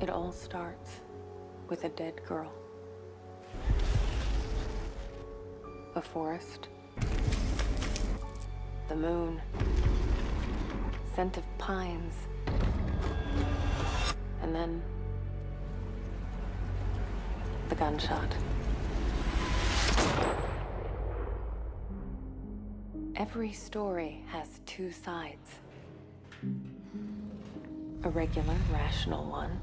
It all starts with a dead girl. A forest. The moon. Scent of pines. And then. The gunshot. Every story has two sides a regular, rational one,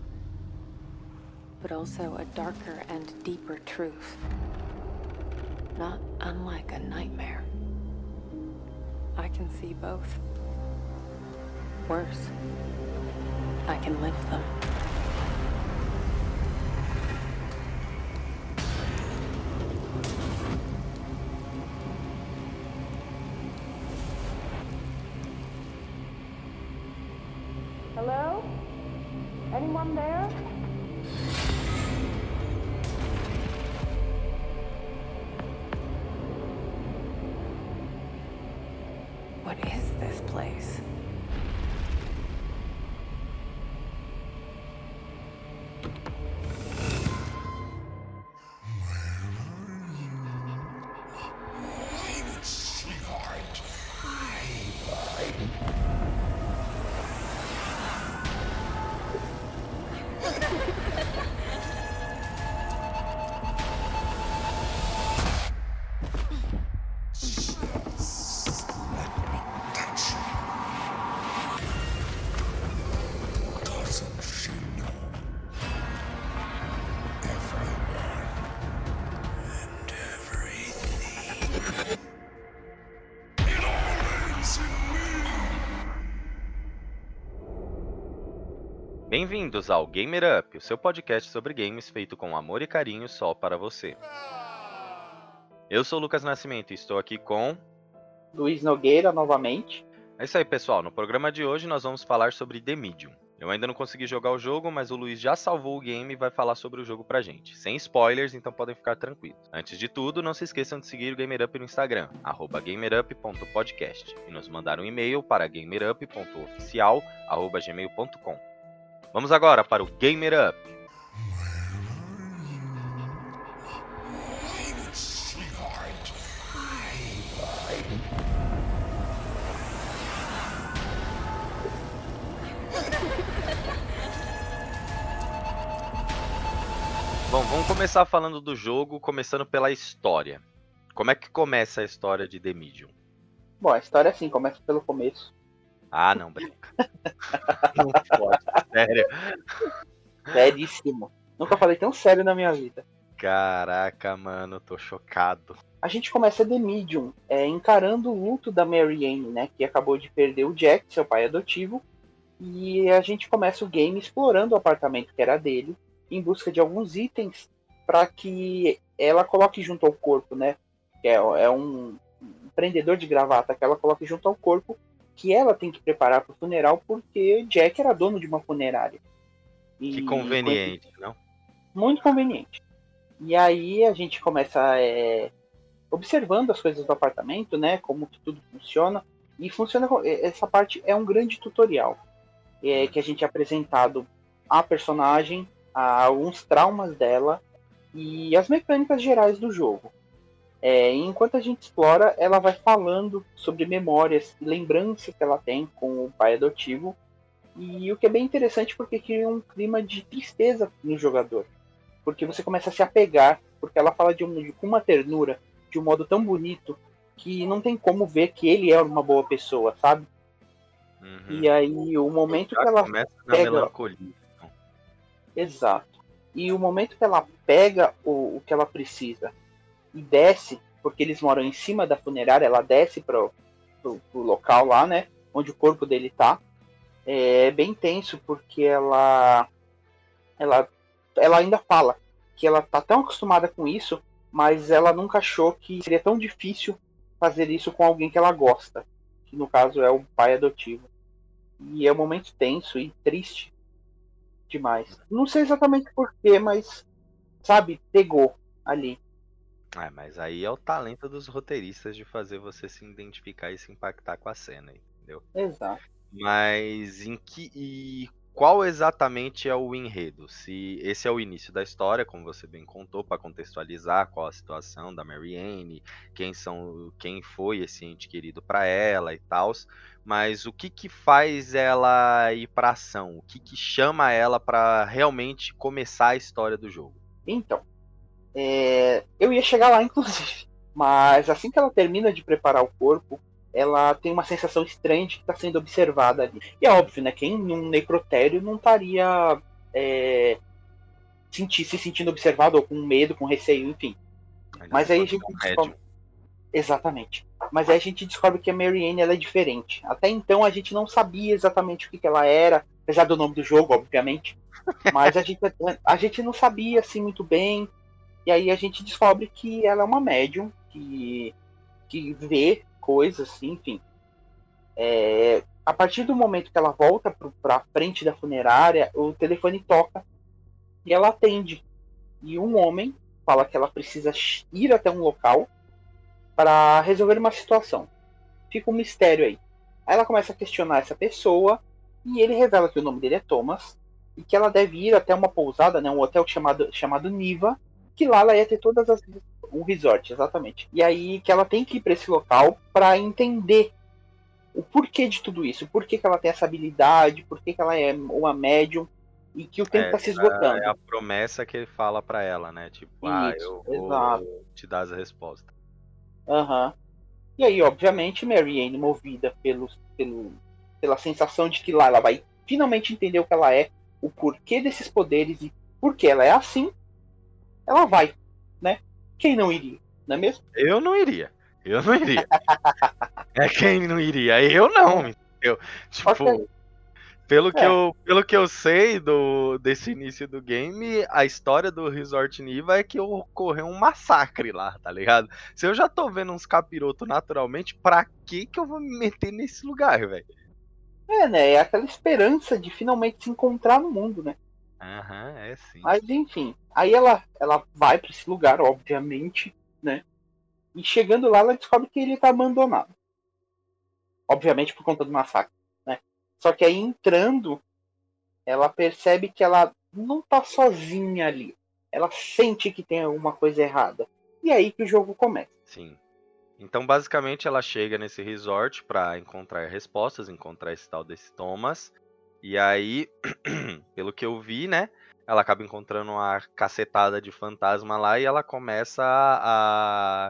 but also a darker and deeper truth. Not unlike a nightmare. I can see both. Worse, I can live them. Bem-vindos ao Gamer Up, o seu podcast sobre games feito com amor e carinho só para você. Eu sou o Lucas Nascimento e estou aqui com. Luiz Nogueira novamente. É isso aí, pessoal. No programa de hoje nós vamos falar sobre The Medium. Eu ainda não consegui jogar o jogo, mas o Luiz já salvou o game e vai falar sobre o jogo pra gente. Sem spoilers, então podem ficar tranquilos. Antes de tudo, não se esqueçam de seguir o Gamer Up no Instagram, gamerup.podcast, e nos mandar um e-mail para gamerup.oficial.gmail.com. Vamos agora para o Gamer Up. Bom, vamos começar falando do jogo, começando pela história. Como é que começa a história de The Medium? Bom, a história assim, começa pelo começo. Ah, não, brinca. não pode, sério. Seríssimo. Nunca falei tão sério na minha vida. Caraca, mano, tô chocado. A gente começa The Medium, é, encarando o luto da Mary Ann, né? Que acabou de perder o Jack, seu pai adotivo. E a gente começa o game explorando o apartamento que era dele, em busca de alguns itens para que ela coloque junto ao corpo, né? Que é, é um prendedor de gravata que ela coloque junto ao corpo, que ela tem que preparar para o funeral, porque Jack era dono de uma funerária. E Que conveniente, não? muito conveniente. E aí a gente começa é, observando as coisas do apartamento, né? Como que tudo funciona. E funciona. é, Essa parte é um grande tutorial. É, que a gente é apresentado a personagem, a alguns traumas dela e as mecânicas gerais do jogo. É, enquanto a gente explora, ela vai falando sobre memórias e lembranças que ela tem com o pai adotivo. E o que é bem interessante porque cria um clima de tristeza no jogador porque você começa a se apegar, porque ela fala de um, de- com uma ternura, de um modo tão bonito, que não tem como ver que ele é uma boa pessoa, sabe? Uhum. E aí, o momento que ela. começa na pega- melancolia. então. Exato. E o momento que ela pega o, o que ela precisa e desce, porque eles moram em cima da funerária, ela desce pro, pro, pro local lá, né? Onde o corpo dele tá. É bem tenso, porque ela. Ela, ela ainda fala que ela tá tão acostumada com isso, mas ela nunca achou que seria tão difícil fazer isso com alguém que ela gosta. Que no caso é o pai adotivo. E é um momento tenso e triste demais. Não sei exatamente porquê, mas, sabe, pegou ali. É, mas aí é o talento dos roteiristas de fazer você se identificar e se impactar com a cena, entendeu? Exato. Mas em que. E qual exatamente é o enredo? Se esse é o início da história, como você bem contou, para contextualizar qual a situação da Marianne, quem são, quem foi esse ente querido para ela e tal. Mas o que que faz ela ir para ação? O que que chama ela para realmente começar a história do jogo? Então, é, eu ia chegar lá, inclusive. Mas assim que ela termina de preparar o corpo, ela tem uma sensação estranha de que está sendo observada ali. E é óbvio, né? Quem num necrotério não estaria é, sentir, se sentindo observado ou com medo, com receio, enfim. Ainda Mas aí a gente um descobre... Exatamente. Mas aí a gente descobre que a Marianne ela é diferente. Até então a gente não sabia exatamente o que, que ela era, apesar do nome do jogo, obviamente. Mas a gente, a gente não sabia assim muito bem. E aí a gente descobre que ela é uma médium que, que vê coisas, assim, enfim. É, a partir do momento que ela volta para frente da funerária, o telefone toca e ela atende. E um homem fala que ela precisa ir até um local para resolver uma situação. Fica um mistério aí. Aí ela começa a questionar essa pessoa e ele revela que o nome dele é Thomas e que ela deve ir até uma pousada, né, um hotel chamado, chamado Niva, que lá ela ia ter todas as um resort, exatamente. E aí que ela tem que ir para esse local para entender o porquê de tudo isso, por que, que ela tem essa habilidade, por que, que ela é uma médium e que o tempo está se esgotando. É a promessa que ele fala para ela, né? Tipo, ah, Isso, eu vou exato. te dar as respostas. Aham. E aí, obviamente, Marianne, movida pelo, pelo, pela sensação de que lá ela vai finalmente entender o que ela é, o porquê desses poderes e por que ela é assim, ela vai, né? Quem não iria, não é mesmo? Eu não iria. Eu não iria. é quem não iria? Eu não, entendeu? Tipo, Ok. pelo, que É. eu, pelo que eu sei do, desse início do game, a história do Resort Niva é que ocorreu um massacre lá, tá ligado? Se eu já tô vendo uns capirotos naturalmente, pra que que eu vou me meter nesse lugar, velho? É, né? É aquela esperança de finalmente se encontrar no mundo, né? Aham, é sim. Mas enfim, aí ela, ela vai para esse lugar, obviamente, né? E chegando lá, ela descobre que ele tá abandonado. Obviamente por conta do massacre, né? Só que aí entrando, ela percebe que ela não tá sozinha ali. Ela sente que tem alguma coisa errada. E é aí que o jogo começa. Sim. Então, basicamente, ela chega nesse resort pra encontrar respostas, encontrar esse tal desse Thomas. E aí, pelo que eu vi, né? Ela acaba encontrando uma cacetada de fantasma lá e ela começa a.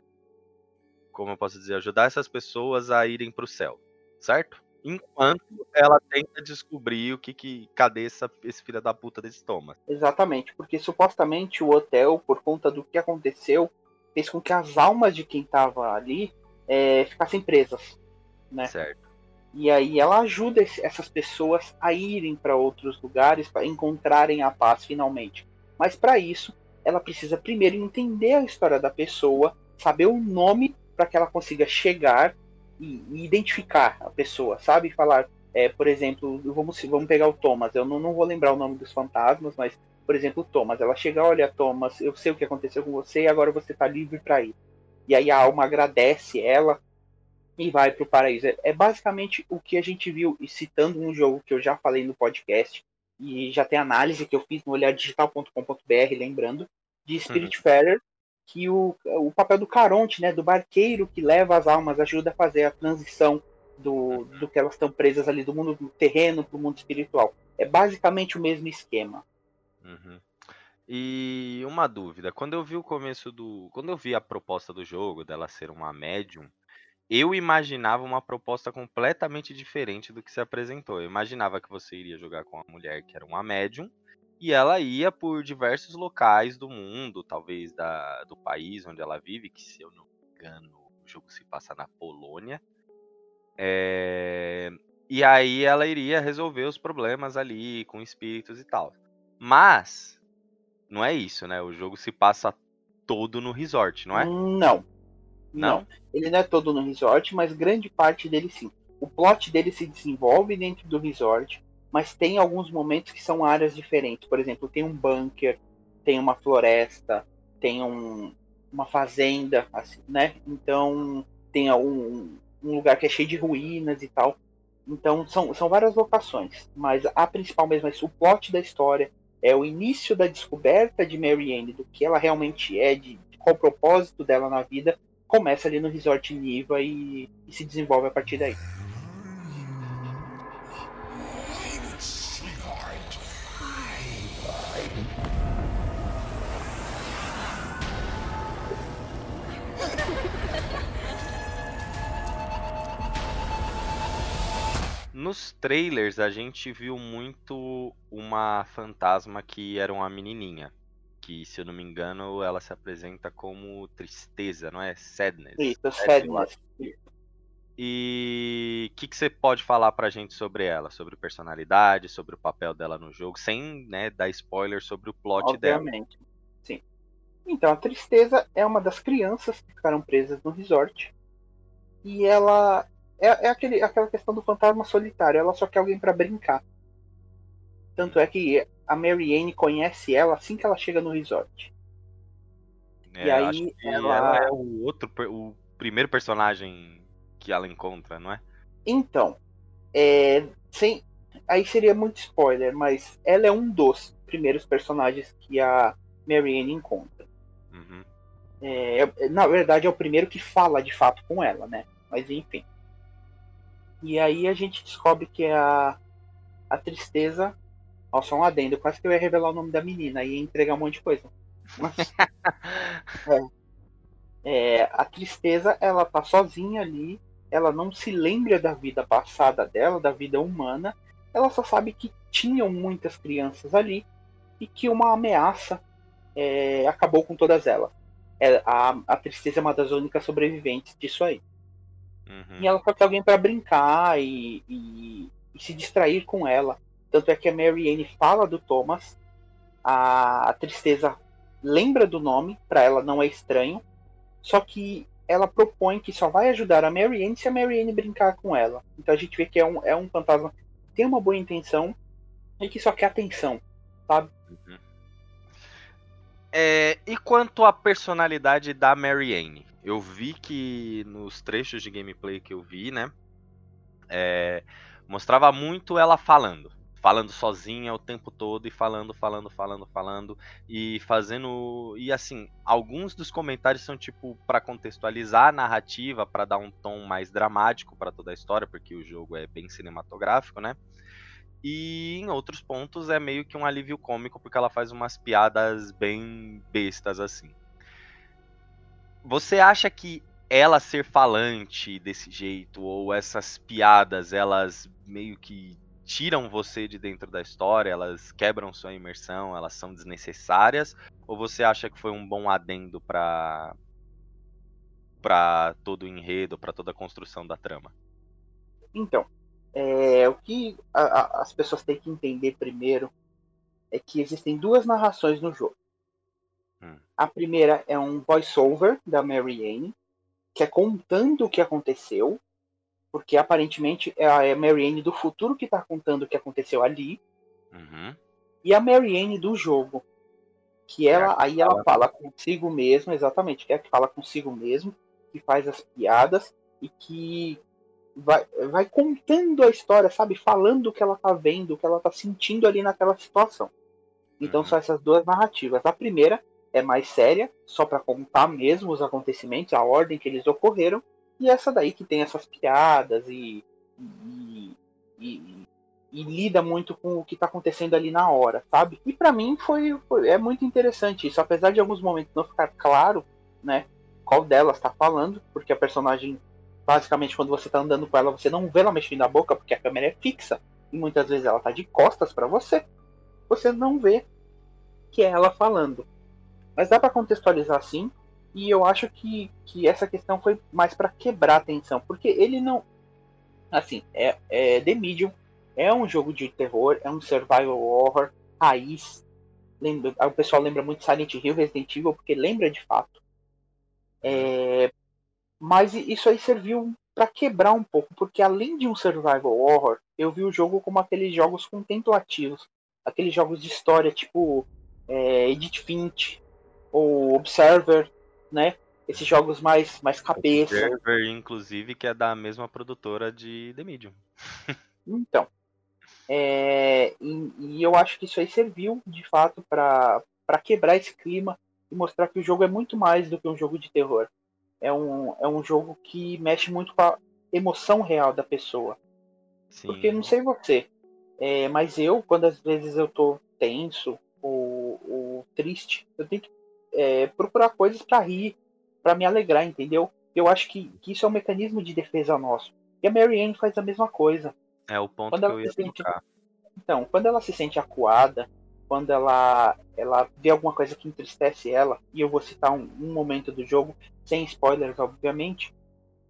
Como eu posso dizer? Ajudar essas pessoas a irem pro céu, certo? Enquanto ela tenta descobrir o que que. Cadê essa, esse filho da puta desse Thomas? Exatamente, porque supostamente o hotel, por conta do que aconteceu, fez com que as almas de quem tava ali é, ficassem presas, né? Certo. E aí ela ajuda essas pessoas a irem para outros lugares para encontrarem a paz finalmente. Mas para isso, ela precisa primeiro entender a história da pessoa, saber o nome para que ela consiga chegar e, e identificar a pessoa, sabe? Falar, é, por exemplo, vamos, vamos pegar o Thomas. Eu não, não vou lembrar o nome dos fantasmas, mas por exemplo, o Thomas, ela chega, olha, Thomas, eu sei o que aconteceu com você e agora você tá livre para ir. E aí a alma agradece ela e vai pro paraíso. É- É basicamente o que a gente viu, e citando um jogo que eu já falei no podcast, e já tem análise que eu fiz no olhardigital.com.br, lembrando, de Spiritfarer, que o, o papel do Caronte, né, do barqueiro que leva as almas, ajuda a fazer a transição do, do que elas estão presas ali do mundo terreno para o mundo espiritual. É basicamente o mesmo esquema. Uhum. E uma dúvida, quando eu vi o começo do. Quando eu vi a proposta do jogo, dela ser uma médium, eu imaginava uma proposta completamente diferente do que se apresentou. Eu imaginava que você iria jogar com uma mulher que era uma médium, e ela ia por diversos locais do mundo, talvez da, do país onde ela vive, que se eu não me engano, o jogo se passa na Polônia. É, E aí ela iria resolver os problemas ali com espíritos e tal. Mas não é isso, né? O jogo se passa todo no resort, não é? Não. Não? Ele não é todo no resort, mas grande parte dele sim. O plot dele se desenvolve dentro do resort, mas tem alguns momentos que são áreas diferentes. Por exemplo, tem um bunker, tem uma floresta, tem um, uma fazenda, assim, né? Então tem um, um lugar que é cheio de ruínas e tal. Então são, são várias locações, mas a principal mesmo é o plot da história, é o início da descoberta de Marianne, do que ela realmente é, de, de qual o propósito dela na vida, começa ali no Resort Niva e, e se desenvolve a partir daí. Nos trailers a gente viu muito uma fantasma que era uma menininha. Que, se eu não me engano, ela se apresenta como tristeza, não é? Sadness. Isso, Sadness. E o que, que você pode falar pra gente sobre ela? Sobre personalidade, sobre o papel dela no jogo, sem né, dar spoiler sobre o plot dela. Obviamente. Sim. Então, a tristeza é uma das crianças que ficaram presas no resort. E ela é, é aquele, aquela questão do fantasma solitário. Ela só quer alguém pra brincar. Tanto é que a Mary Anne conhece ela assim que ela chega no resort. É, E aí ela- ela é o outro, o primeiro personagem que ela encontra, não é? Então, é, sem, aí seria muito spoiler, mas ela é um dos primeiros personagens que a Mary Anne encontra. Uhum. É, na verdade, é o primeiro que fala de fato com ela, né? Mas enfim. E aí a gente descobre que a, a tristeza. Ó, só um adendo, quase que eu ia revelar o nome da menina e ia entregar um monte de coisa. Mas, é, a tristeza, ela tá sozinha ali, ela não se lembra da vida passada dela, da vida humana, ela só sabe que tinham muitas crianças ali e que uma ameaça é, acabou com todas elas. É, a, a tristeza é uma das únicas sobreviventes disso aí. Uhum. E ela só quer alguém para brincar e, e- e se distrair com ela. Tanto é que a Mary Anne fala do Thomas, a, a tristeza lembra do nome, para ela não é estranho, só que ela propõe que só vai ajudar a Mary Anne se a Mary Anne brincar com ela. Então a gente vê que é um, é um fantasma que tem uma boa intenção e que só quer atenção, sabe? É, e quanto à personalidade da Mary Anne? Eu vi que nos trechos de gameplay que eu vi, né? é, mostrava muito ela falando. Falando sozinha o tempo todo e falando, falando, falando, falando. E fazendo. E assim, alguns dos comentários são tipo pra contextualizar a narrativa, pra dar um tom mais dramático pra toda a história, porque o jogo é bem cinematográfico, né? E em outros pontos é meio que um alívio cômico, porque ela faz umas piadas bem bestas assim. Você acha que ela ser falante desse jeito, ou essas piadas, elas meio que tiram você de dentro da história, elas quebram sua imersão, elas são desnecessárias? Ou você acha que foi um bom adendo pra, pra todo o enredo, pra toda a construção da trama? Então, é, o que a- a- as pessoas têm que entender primeiro é que existem duas narrações no jogo. Hum. A primeira é um voice-over da Mary Anne, que é contando o que aconteceu, porque aparentemente é a Mary Anne do futuro que está contando o que aconteceu ali, Uhum. e a Mary Anne do jogo, que É a ela que aí ela fala- consigo mesmo, exatamente, que é a que fala consigo mesmo, que faz as piadas e que vai, vai contando a história, sabe? Falando o que ela tá vendo, o que ela tá sentindo ali naquela situação. Então Uhum. são essas duas narrativas. A primeira é mais séria, só para contar mesmo os acontecimentos, a ordem que eles ocorreram, e essa daí que tem essas piadas e, e, e- e lida muito com o que tá acontecendo ali na hora, sabe? E para mim foi, foi- é muito interessante isso, apesar de alguns momentos não ficar claro, né, qual delas tá falando, porque a personagem basicamente quando você tá andando com ela, você não vê ela mexendo a boca porque a câmera é fixa e muitas vezes ela tá de costas para você. Você não vê que é ela falando. Mas dá para contextualizar sim, e eu acho que, que essa questão foi mais para quebrar a tensão, porque ele não assim, é, é The Medium é um jogo de terror, é um survival horror raiz. Lembra, o pessoal lembra muito Silent Hill, Resident Evil, porque lembra de fato. É, mas isso aí serviu para quebrar um pouco, porque além de um survival horror, eu vi o jogo como aqueles jogos contemplativos, aqueles jogos de história tipo é, Edith Finch ou Observer, né? esses jogos mais, mais cabeça. Observer, inclusive, que é da mesma produtora de The Medium. Então, é, e, e eu acho que isso aí serviu, de fato, para quebrar esse clima e mostrar que o jogo é muito mais do que um jogo de terror. É um, é um jogo que mexe muito com a emoção real da pessoa. Sim. Porque não sei você, é, mas eu, quando às vezes eu tô tenso ou, ou triste, eu tenho que é, procurar coisas para rir, para me alegrar, entendeu? Eu acho que, que, isso é um mecanismo de defesa nosso. E a Mary Ann faz a mesma coisa. É o ponto quando que eu ia se sente. Então, quando ela se sente acuada, quando ela, ela vê alguma coisa que entristece ela, e eu vou citar um, um momento do jogo, sem spoilers, obviamente,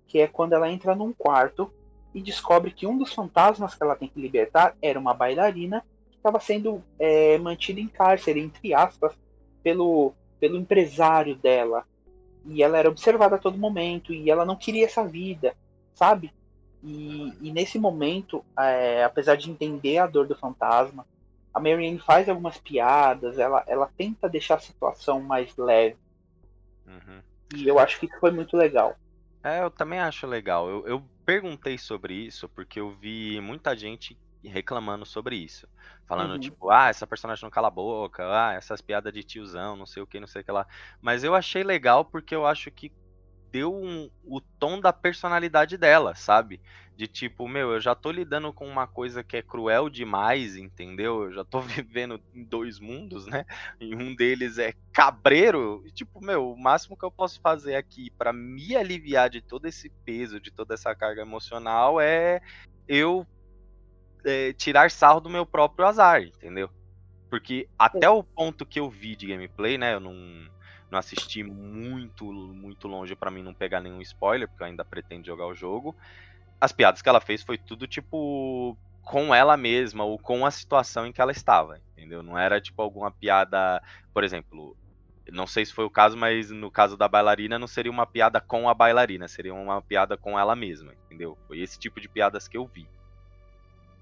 que é quando ela entra num quarto e descobre que um dos fantasmas que ela tem que libertar era uma bailarina que estava sendo é, mantida em cárcere, entre aspas, pelo, pelo empresário dela. E ela era observada a todo momento, e ela não queria essa vida, sabe? E, e nesse momento, é, apesar de entender a dor do fantasma, a Marianne faz algumas piadas, ela, ela tenta deixar a situação mais leve. Uhum. E eu acho que isso foi muito legal. É, eu também acho legal. Eu, eu perguntei sobre isso porque eu vi muita gente reclamando sobre isso. Falando, Uhum. tipo, ah, essa personagem não cala a boca, ah, essas piadas de tiozão, não sei o que, não sei o que lá. Mas eu achei legal porque eu acho que deu um- o tom da personalidade dela, sabe? De tipo, meu, eu já tô lidando com uma coisa que é cruel demais, entendeu? Eu já tô vivendo em dois mundos, né? E um deles é cabreiro. E, tipo, meu, o máximo que eu posso fazer aqui pra me aliviar de todo esse peso, de toda essa carga emocional é eu é, tirar sarro do meu próprio azar, entendeu? Porque até o ponto que eu vi de gameplay, né? Eu não, não assisti muito, muito longe pra mim não pegar nenhum spoiler, porque eu ainda pretendo jogar o jogo. As piadas que ela fez foi tudo tipo com ela mesma ou com a situação em que ela estava, entendeu? Não era tipo alguma piada, por exemplo, não sei se foi o caso, mas no caso da bailarina não seria uma piada com a bailarina, seria uma piada com ela mesma, entendeu? Foi esse tipo de piadas que eu vi.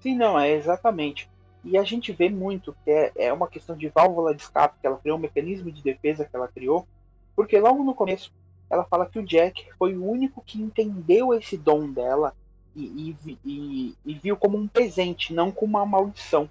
Sim, não, é exatamente. E a gente vê muito que é, é uma questão de válvula de escape, que ela criou, um mecanismo de defesa que ela criou, porque logo no começo ela fala que o Jack foi o único que entendeu esse dom dela e, e e- e viu como um presente, não como uma maldição.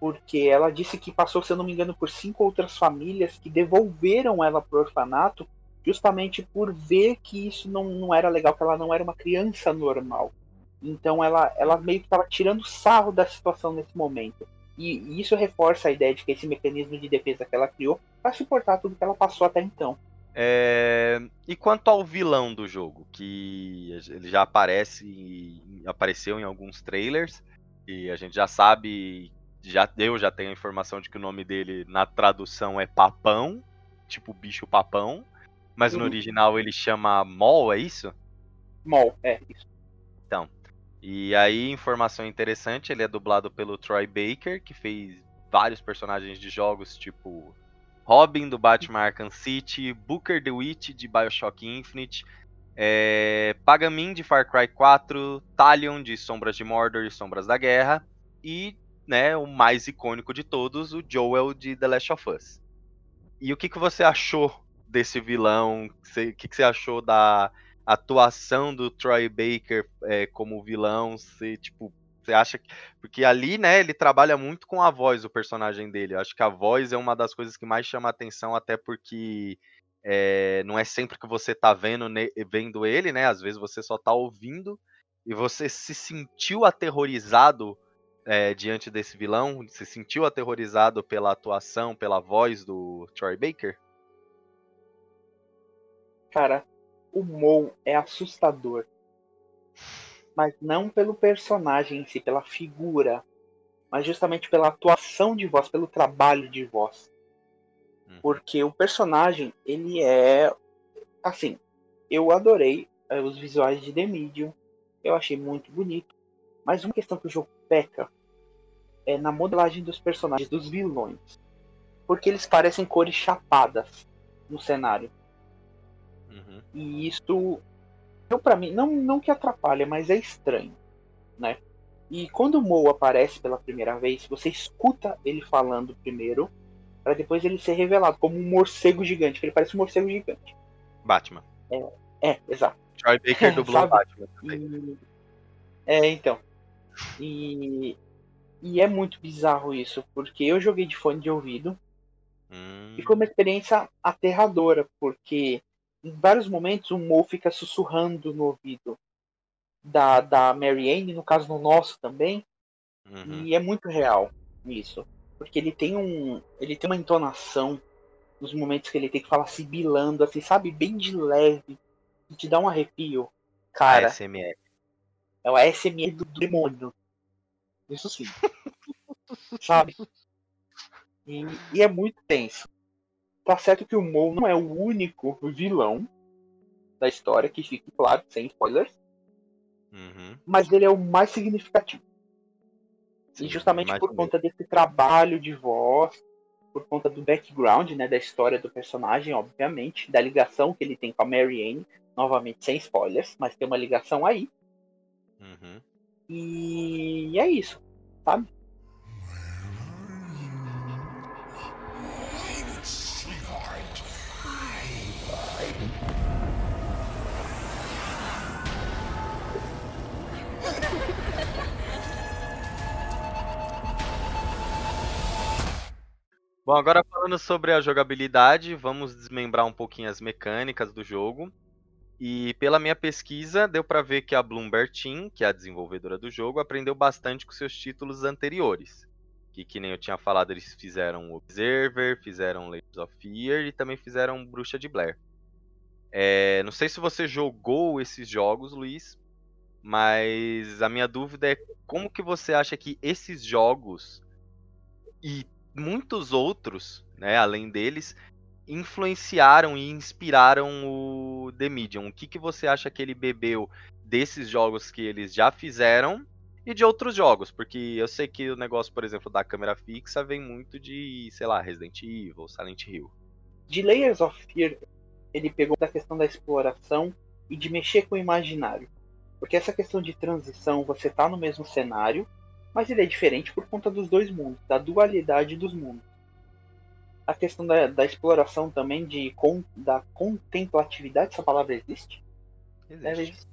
Porque ela disse que passou, se eu não me engano, por cinco outras famílias que devolveram ela pro orfanato justamente por ver que isso não, não era legal, que ela não era uma criança normal. Então ela, ela meio que estava tirando sarro da situação nesse momento. E, e isso reforça a ideia de que esse mecanismo de defesa que ela criou para suportar tudo que ela passou até então. É, E quanto ao vilão do jogo, que ele já aparece, e- apareceu em alguns trailers e a gente já sabe, já eu já tenho a informação de que o nome dele na tradução é Papão, tipo bicho papão, mas no Uhum. original ele chama Mol, é isso? Mol, é isso. E aí, informação interessante, ele é dublado pelo Troy Baker, que fez vários personagens de jogos, tipo Robin do Batman Arkham City, Booker the Witch de Bioshock Infinite, é, Pagamin de Far Cry 4, Talion de Sombras de Mordor e Sombras da Guerra, e né, o mais icônico de todos, o Joel de The Last of Us. E o que, que você achou desse vilão? O que, que você achou da atuação do Troy Baker é, como vilão? Você, tipo, você acha que. Porque ali, né, ele trabalha muito com a voz do personagem dele. Eu acho que a voz é uma das coisas que mais chama atenção, até porque é, não é sempre que você tá vendo, ne- vendo ele, né? Às vezes você só tá ouvindo e você se sentiu aterrorizado é, diante desse vilão? Se sentiu aterrorizado pela atuação, pela voz do Troy Baker? Cara, o Mol é assustador. Mas não pelo personagem em si, pela figura. Mas justamente pela atuação de voz, pelo trabalho de voz. Uhum. Porque o personagem, ele é. Assim, eu adorei eh, os visuais de The Medium. Eu achei muito bonito. Mas uma questão que o jogo peca é na modelagem dos personagens, dos vilões. Porque eles parecem cores chapadas no cenário. Uhum. E isso, eu para mim, não, não que atrapalha, mas é estranho, né? E quando o Mo aparece pela primeira vez, você escuta ele falando primeiro, para depois ele ser revelado como um morcego gigante, que ele parece um morcego gigante. Batman. É, exato. Troy Baker dublou o Sabe? Batman também. E- É, então. E, e é muito bizarro isso, porque eu joguei de fone de ouvido Hum, e foi uma experiência aterradora, porque em vários momentos o Mo fica sussurrando no ouvido da, da Mary Anne, no caso no nosso também, uhum. e é muito real isso. Porque ele tem um. Ele tem uma entonação nos momentos que ele tem que falar sibilando, assim, sabe, bem de leve, e te dá um arrepio. Cara, ASMR. é o ASMR do demônio. Isso sim. Sabe? E, e é muito tenso. Tá certo que o Mo não é o único vilão da história, que fique claro, sem spoilers, Uhum. mas ele é o mais significativo. Sim, e justamente por conta desse trabalho de voz, por conta do background, né, da história do personagem, obviamente, da ligação que ele tem com a Mary Anne, novamente sem spoilers, mas tem uma ligação aí. Uhum. E é isso, sabe? Bom, agora falando sobre a jogabilidade, vamos desmembrar um pouquinho as mecânicas do jogo. E pela minha pesquisa, deu pra ver que a Bloomberg Team, que é a desenvolvedora do jogo, aprendeu bastante com seus títulos anteriores. Que, que nem eu tinha falado, eles fizeram Observer, fizeram Layers of Fear e também fizeram Bruxa de Blair. É, não sei se você jogou esses jogos, Luiz, mas a minha dúvida é como que você acha que esses jogos e muitos outros, né, além deles, influenciaram e inspiraram o The Medium. O que, que você acha que ele bebeu desses jogos que eles já fizeram e de outros jogos? Porque eu sei que o negócio, por exemplo, da câmera fixa vem muito de, sei lá, Resident Evil, Silent Hill. De Layers of Fear, ele pegou da questão da exploração e de mexer com o imaginário. Porque essa questão de transição, você tá no mesmo cenário, mas ele é diferente por conta dos dois mundos, da dualidade dos mundos. A questão da, da exploração também, de con- da contemplatividade, essa palavra existe? Existe.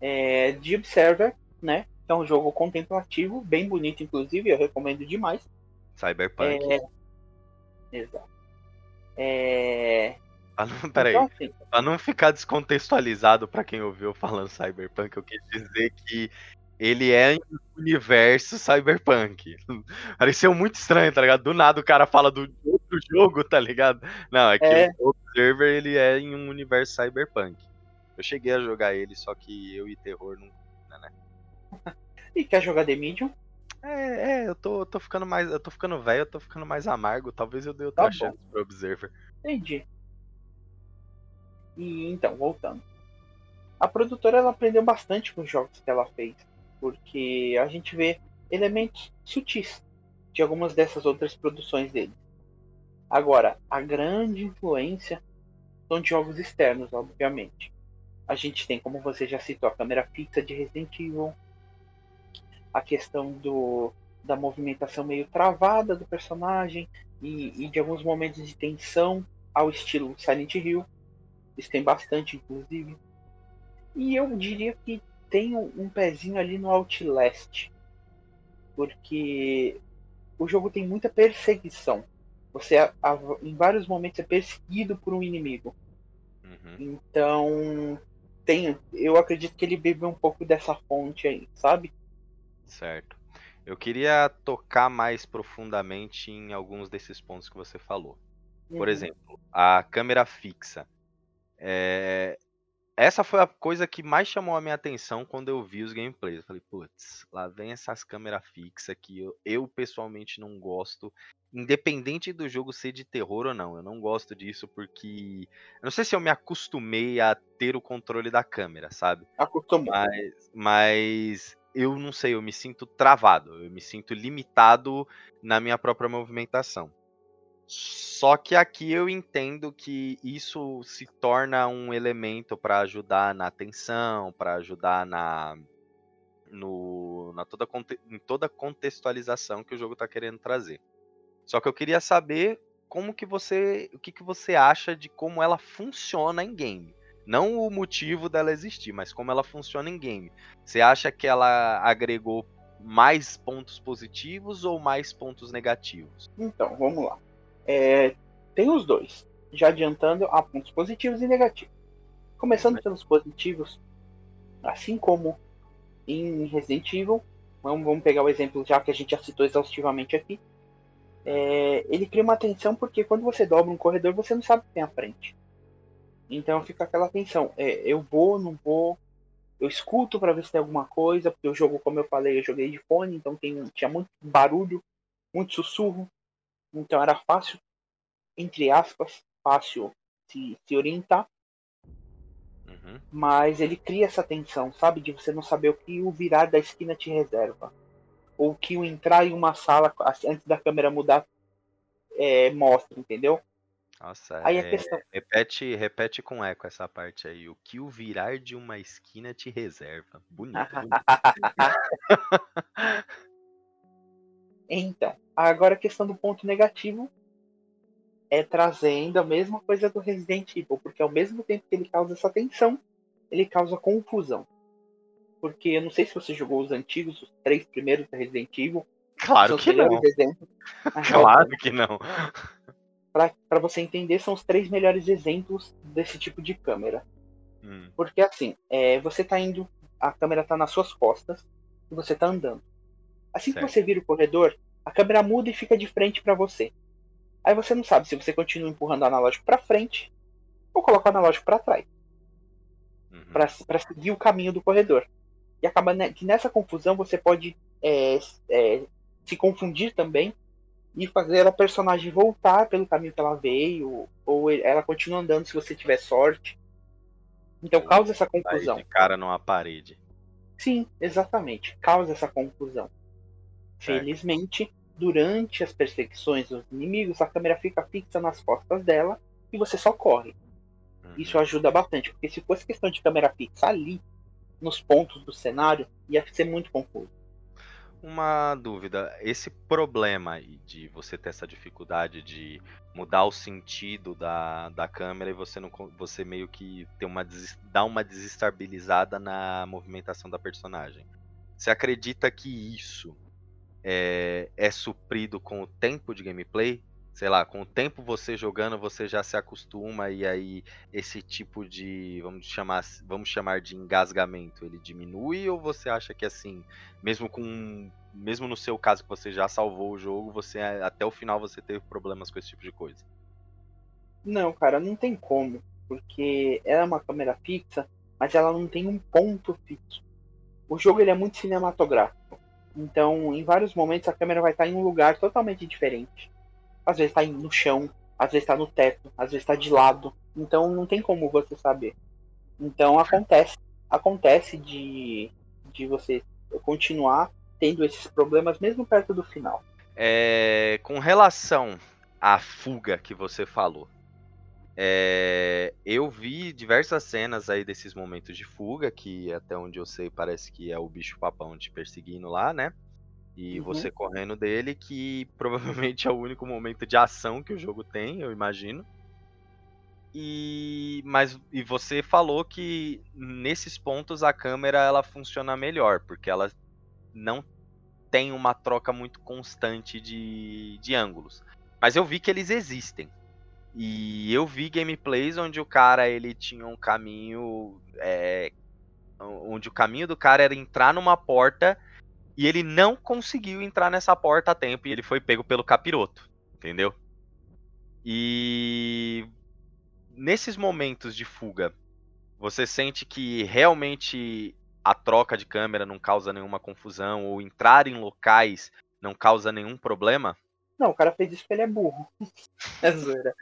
É, de Observer, né? É um jogo contemplativo, bem bonito, inclusive, eu recomendo demais. Cyberpunk. É, Exato. É, não, peraí. então, assim, Pra não ficar descontextualizado pra quem ouviu falando Cyberpunk, eu quis dizer que ele é em um universo Cyberpunk. Pareceu muito estranho, tá ligado? Do nada o cara fala do outro jogo, tá ligado? Não, é que É. o Observer ele é em um universo Cyberpunk. Eu cheguei a jogar ele, só que eu e Terror não. E quer jogar The Medium? É, é, eu tô, eu tô ficando mais. Eu tô ficando velho, eu tô ficando mais amargo. Talvez eu dê outra Tá chance pro Observer. Entendi. E então, voltando. A produtora ela aprendeu bastante com os jogos que ela fez, porque a gente vê elementos sutis de algumas dessas outras produções dele. Agora, a grande influência são de jogos externos, obviamente. A gente tem, como você já citou, a câmera fixa de Resident Evil, a questão do, da movimentação meio travada do personagem e, e de alguns momentos de tensão ao estilo Silent Hill. Isso tem bastante, inclusive. E eu diria que tem um, pezinho ali no Outlast. Porque o jogo tem muita perseguição. Você, a- a- em vários momentos, é perseguido por um inimigo. Uhum. Então, tem, eu acredito que ele bebe um pouco dessa fonte aí, sabe? Certo. Eu queria tocar mais profundamente em alguns desses pontos que você falou. Por Uhum. exemplo, a câmera fixa. É, Essa foi a coisa que mais chamou a minha atenção quando eu vi os gameplays. Eu falei, putz, lá vem essas câmeras fixas que eu, eu pessoalmente não gosto. Independente do jogo ser de terror ou não, eu não gosto disso porque. Eu não sei se eu me acostumei a ter o controle da câmera, sabe? Acostumou. Mas, mas eu não sei, eu me sinto travado, eu me sinto limitado na minha própria movimentação. Só que aqui eu entendo que isso se torna um elemento para ajudar na atenção, para ajudar na no, na toda, em toda contextualização que o jogo está querendo trazer. Só que eu queria saber como que você, o que, que você acha de como ela funciona em game. Não o motivo dela existir, mas como ela funciona em game. Você acha que ela agregou mais pontos positivos ou mais pontos negativos? Então, vamos lá. É, tem os dois. Já adiantando, há pontos positivos e negativos. Começando pelos positivos, assim como em Resident Evil, vamos, vamos pegar o exemplo já que a gente já citou exaustivamente aqui. É, ele cria uma tensão porque quando você dobra um corredor você não sabe o que tem à frente. Então fica aquela tensão. É, eu vou, não vou. Eu escuto para ver se tem alguma coisa, porque o jogo, como eu falei, eu joguei de fone, então tem, tinha muito barulho, muito sussurro. Então era fácil, entre aspas, fácil se, se orientar. Uhum. Mas ele cria essa tensão, sabe? De você não saber o que o virar da esquina te reserva. Ou o que o entrar em uma sala antes da câmera mudar é, mostra, entendeu? Nossa, Aí a é, questão. repete, repete com eco essa parte aí. O que o virar de uma esquina te reserva. Bonito, bonito. Então, agora a questão do ponto negativo é trazendo a mesma coisa do Resident Evil, porque ao mesmo tempo que ele causa essa tensão, ele causa confusão. Porque eu não sei se você jogou os antigos, os três primeiros do Resident Evil. Claro que não. Claro que não. Para você entender, são os três melhores exemplos desse tipo de câmera. Hum, Porque assim, é, você tá indo, a câmera tá nas suas costas e você tá andando. Assim Certo. que você vira o corredor, a câmera muda e fica de frente para você. Aí você não sabe se você continua empurrando o analógico para frente ou coloca o analógico para trás, uhum. para seguir o caminho do corredor. E acaba que nessa confusão você pode é, é, se confundir também e fazer a personagem voltar pelo caminho que ela veio, ou ela continua andando se você tiver sorte. Então causa essa Aí confusão. de cara numa parede. Sim, exatamente. Causa essa confusão. Certo. Felizmente, durante as perseguições dos inimigos, a câmera fica fixa nas costas dela e você só corre. Uhum. Isso ajuda bastante, porque se fosse questão de câmera fixa ali, nos pontos do cenário, ia ser muito confuso. Uma dúvida, esse problema de você ter essa dificuldade de mudar o sentido da, da câmera e você não você meio que ter uma dá uma desestabilizada na movimentação da personagem. Você acredita que isso é, é suprido com o tempo de gameplay? Sei lá, com o tempo você jogando, você já se acostuma e aí esse tipo de, vamos chamar, vamos chamar de engasgamento, ele diminui ou você acha que assim, mesmo com mesmo no seu caso que você já salvou o jogo, você até o final você teve problemas com esse tipo de coisa? Não, cara, não tem como, porque ela é uma câmera fixa, mas ela não tem um ponto fixo. O jogo ele é muito cinematográfico. Então, em vários momentos a câmera vai estar em um lugar totalmente diferente. Às vezes está no chão, às vezes está no teto, às vezes está de lado. Então não tem como você saber. Então acontece, acontece de, de você continuar tendo esses problemas mesmo perto do final. É, com relação à fuga que você falou, é, eu vi diversas cenas aí desses momentos de fuga, que até onde eu sei parece que é o bicho papão te perseguindo lá, né? E Uhum. você correndo dele, que provavelmente é o único momento de ação que o jogo tem, eu imagino. E mas e você falou que nesses pontos a câmera ela funciona melhor, porque ela não tem uma troca muito constante de, de ângulos. Mas eu vi que eles existem. E eu vi gameplays onde o cara ele tinha um caminho. é, onde o caminho do cara era entrar numa porta e ele não conseguiu entrar nessa porta a tempo e ele foi pego pelo capiroto. Entendeu? E nesses momentos de fuga, você sente que realmente a troca de câmera não causa nenhuma confusão ou entrar em locais não causa nenhum problema? Não, o cara fez isso porque ele é burro. é zoeira.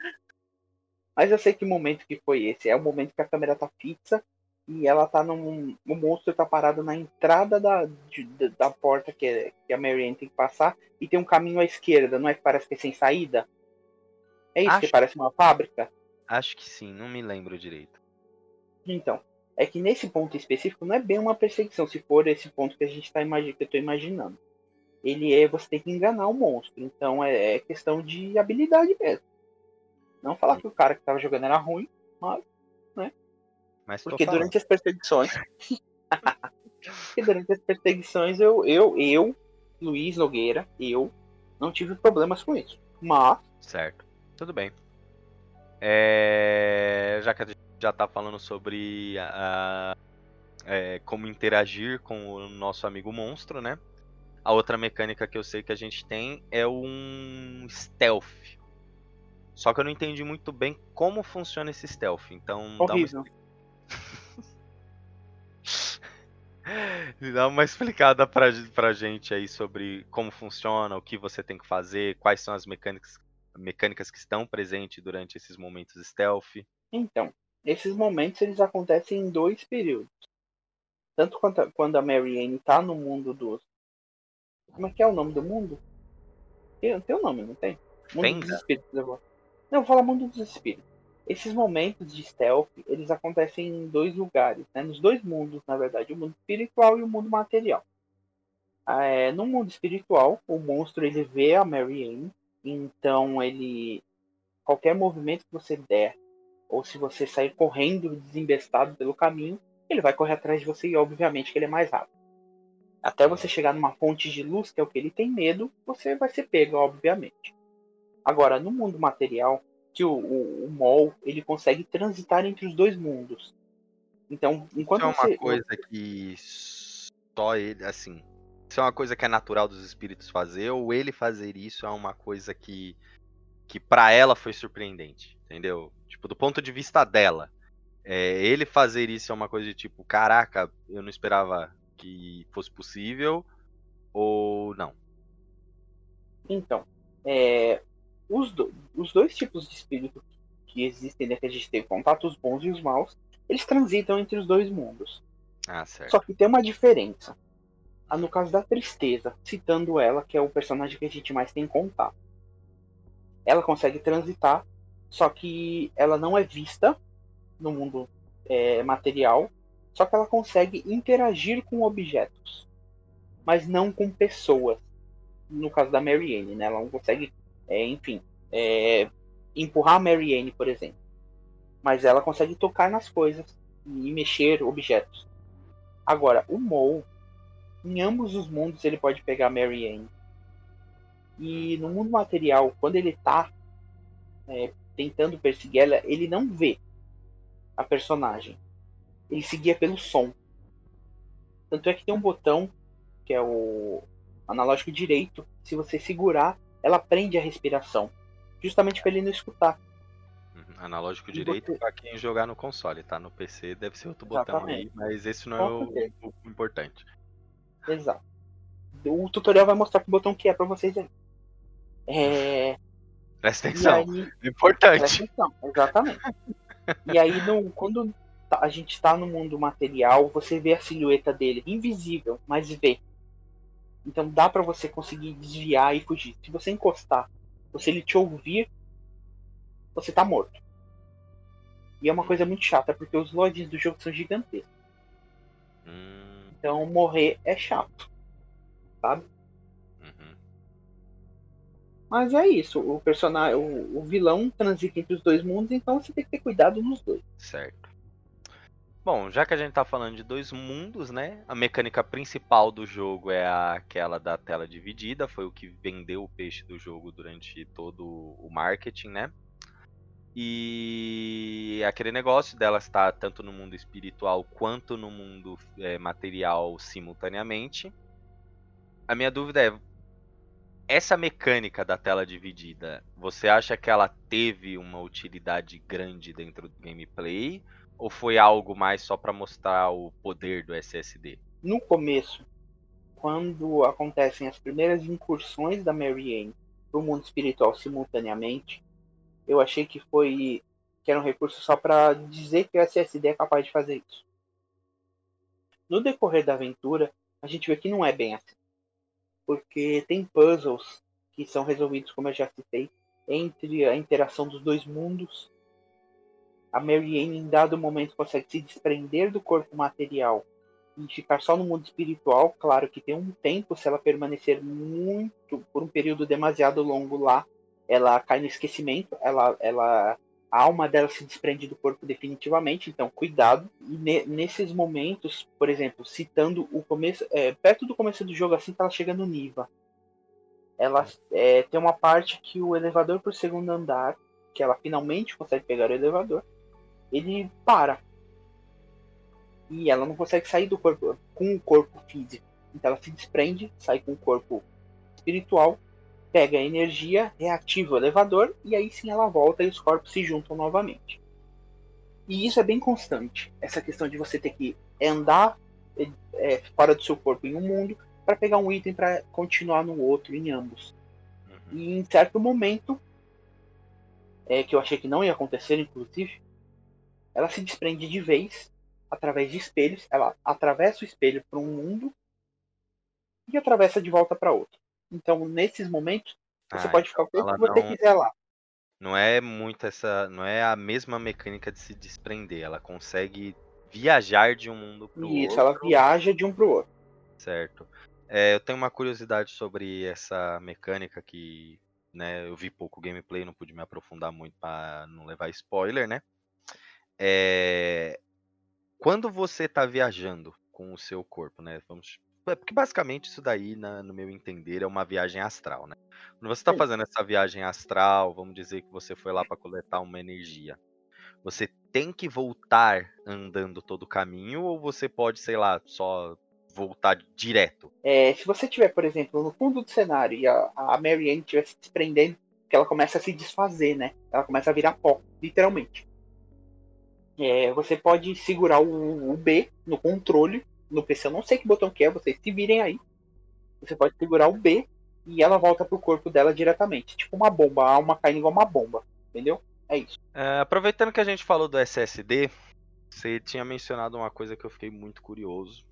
Mas eu sei que momento que foi esse. É o momento que a câmera tá fixa e ela tá num. O monstro tá parado na entrada da, de- da, porta que, é- que a Marianne tem que passar e tem um caminho à esquerda, não é que parece que é sem saída? É isso que Acho- parece uma fábrica? Acho que sim, não me lembro direito. Então, é que nesse ponto específico não é bem uma perseguição, se for esse ponto que a gente tá imagi- que eu tô imaginando. Ele é você tem que enganar o monstro. Então é, é questão de habilidade mesmo. Não falar que o cara que tava jogando era ruim, mas. Mas Porque durante as perseguições. porque durante as perseguições eu, eu, eu, Luiz Nogueira, eu, não tive problemas com isso. Mas, Certo. Tudo bem. É, Já que a gente já tá falando sobre a- é, como interagir com o nosso amigo monstro, né? A outra mecânica que eu sei que a gente tem é um stealth. Só que eu não entendi muito bem como funciona esse stealth. Então dá uma, horrível. dá uma explicada pra, pra gente aí sobre como funciona, o que você tem que fazer, quais são as mecânicas, mecânicas que estão presentes durante esses momentos stealth. Então, esses momentos eles acontecem em dois períodos. Tanto quanto a- quando a Mary Anne tá no mundo dos. Como é que é o nome do mundo? Tem, tem um nome, não tem? Mundo dos Espíritos agora. Não, fala Mundo dos Espíritos. Esses momentos de stealth, eles acontecem em dois lugares, né? Nos dois mundos, na verdade, o mundo espiritual e o mundo material. Ah, É, no mundo espiritual, o monstro ele vê a Mary Anne, então ele qualquer movimento que você der ou se você sair correndo desembestado pelo caminho, ele vai correr atrás de você e obviamente que ele é mais rápido. Até você chegar numa fonte de luz, que é o que ele tem medo, você vai ser pego, obviamente. Agora, no mundo material, que o, o, o Mol ele consegue transitar entre os dois mundos. Então, enquanto Isso é você uma coisa que só ele, assim. Isso é uma coisa que é natural dos espíritos fazer, ou ele fazer isso é uma coisa que, que para ela foi surpreendente, entendeu? Tipo, do ponto de vista dela. É, ele fazer isso é uma coisa de tipo, caraca, eu não esperava que fosse possível, ou não. Então, é, os, do- os dois tipos de espírito que existem, né, que a gente tem contato, os bons e os maus, eles transitam entre os dois mundos. Ah, certo. Só que tem uma diferença. Ah, No caso da tristeza, citando ela, que é o personagem que a gente mais tem contato. Ela consegue transitar, só que ela não é vista no mundo é, material, só que ela consegue interagir com objetos, mas não com pessoas. No caso da Mary Anne, né? Ela não consegue, é, enfim, é, empurrar a Mary Anne, por exemplo. Mas ela consegue tocar nas coisas e mexer objetos. Agora, o Mole, em ambos os mundos ele pode pegar a Mary Anne. E no mundo material, quando ele tá é, tentando perseguir ela, ele não vê a personagem. Ele seguia pelo som. Tanto é que tem um botão, que é o analógico direito, se você segurar, ela prende a respiração. Justamente para ele não escutar. Uhum, Analógico E direito pra quem jogar no console, tá? No PC deve ser outro botão aí, Exatamente. mas esse não é o, o importante. Exato. O tutorial vai mostrar que botão que é para vocês aí. É, Presta atenção, aí, importante. Presta atenção, exatamente. E aí, no- quando tá- a gente está no mundo material, você vê a silhueta dele, invisível, mas vê. Então dá para você conseguir desviar e fugir. Se você encostar, se ele te ouvir, você tá morto. E é uma coisa muito chata, porque os lodges do jogo são gigantescos. Hum, Então morrer é chato. Sabe? uhum. Mas é isso. O personagem, o, o vilão transita entre os dois mundos, então você tem que ter cuidado nos dois. Certo. Bom, já que a gente tá falando de dois mundos, né? A mecânica principal do jogo é aquela da tela dividida, foi o que vendeu o peixe do jogo durante todo o marketing, né? E aquele negócio dela estar tanto no mundo espiritual quanto no mundo é, material simultaneamente. A minha dúvida é: essa mecânica da tela dividida, você acha que ela teve uma utilidade grande dentro do gameplay? Ou foi algo mais só pra mostrar o poder do SSD? no começo, quando acontecem as primeiras incursões da Mary Anne pro mundo espiritual simultaneamente, eu achei que foi que era um recurso só para dizer que o SSD é capaz de fazer isso. No decorrer da aventura, a gente vê que não é bem assim. Porque tem puzzles que são resolvidos, como eu já citei, entre a interação dos dois mundos. A Mary Anne, em dado momento, consegue se desprender do corpo material e ficar só no mundo espiritual. Claro que tem um tempo, se ela permanecer muito, por um período demasiado longo lá, ela cai no esquecimento, ela, ela a alma dela se desprende do corpo definitivamente, então cuidado. E ne, nesses momentos, por exemplo, citando o começo, é, perto do começo do jogo, assim que ela chega no Niva, ela é, tem uma parte que o elevador pro segundo andar, que ela finalmente consegue pegar o elevador, ele para. E ela não consegue sair do corpo com o corpo físico. Então ela se desprende, sai com o corpo espiritual pega a energia, reativa o elevador e aí sim ela volta e os corpos se juntam novamente. E isso é bem constante. Essa questão de você ter que andar é, fora do seu corpo em um mundo para pegar um item para continuar no outro, em ambos. Uhum. E em certo momento, é, que eu achei que não ia acontecer, inclusive, ela se desprende de vez através de espelhos. Ela atravessa o espelho para um mundo e atravessa de volta para outro. Então, nesses momentos, você ah, pode ficar então o que você não, quiser lá. Não é muito essa. Não é a mesma mecânica de se desprender. Ela consegue viajar de um mundo pro Isso, outro. Isso, ela viaja de um pro outro. Certo. É, eu tenho uma curiosidade sobre essa mecânica que. Né, eu vi pouco gameplay, não pude me aprofundar muito para não levar spoiler, né? É, quando você está viajando com o seu corpo, né? Vamos é porque basicamente isso daí, na, no meu entender, é uma viagem astral, né? Quando você está fazendo essa viagem astral, vamos dizer que você foi lá para coletar uma energia. Você tem que voltar andando todo o caminho ou você pode, sei lá, só voltar direto? É, se você tiver, por exemplo, no fundo do cenário e a, a Mary Ann estiver se desprendendo, que ela começa a se desfazer, né? Ela começa a virar pó, literalmente. É, você pode segurar o, o B no controle no PC, eu não sei que botão que é, vocês se virem aí. Você pode segurar o B e ela volta pro corpo dela diretamente. Tipo uma bomba, a alma caindo igual uma bomba. Entendeu? É isso. É, aproveitando que a gente falou do SSD, você tinha mencionado uma coisa que eu fiquei muito curioso,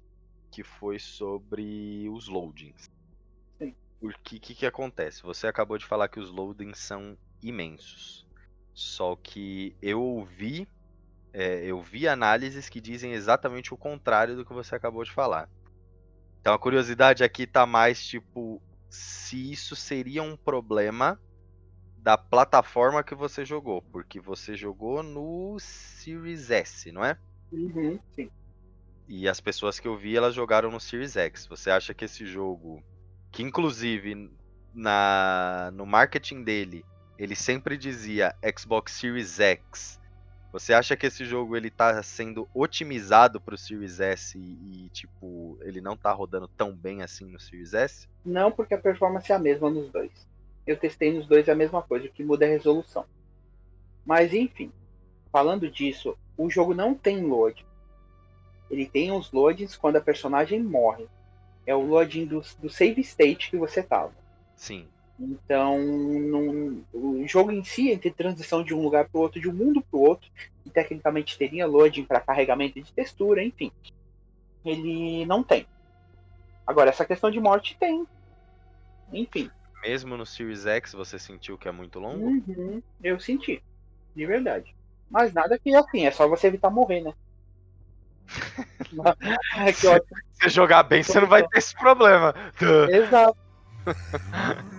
que foi sobre os loadings. Sim. Porque o que, que acontece? Você acabou de falar que os loadings são imensos. Só que eu ouvi é, eu vi análises que dizem exatamente o contrário do que você acabou de falar. Então a curiosidade aqui tá mais tipo se isso seria um problema da plataforma que você jogou, porque você jogou no Series S, não é? Uhum, sim. E as pessoas que eu vi, elas jogaram no Series X. Você acha que esse jogo, que inclusive na no marketing dele, ele sempre dizia Xbox Series X você acha que esse jogo ele tá sendo otimizado pro Series S e, e, tipo, ele não tá rodando tão bem assim no Series S? Não, porque a performance é a mesma nos dois. Eu testei nos dois é a mesma coisa, o que muda é a resolução. Mas enfim, falando disso, o jogo não tem load. Ele tem os loadings quando a personagem morre. É o loading do, do save state que você tava. Sim. Então, num, o jogo em si, entre transição de um lugar para o outro, de um mundo para o outro, e tecnicamente teria loading para carregamento de textura, enfim, ele não tem. Agora, essa questão de morte tem. Enfim. Mesmo no Series X você sentiu que é muito longo? Uhum, eu senti, de verdade. Mas nada que assim, é só você evitar morrer, né? é Se você jogar bem, você não vai ter esse problema. Exato.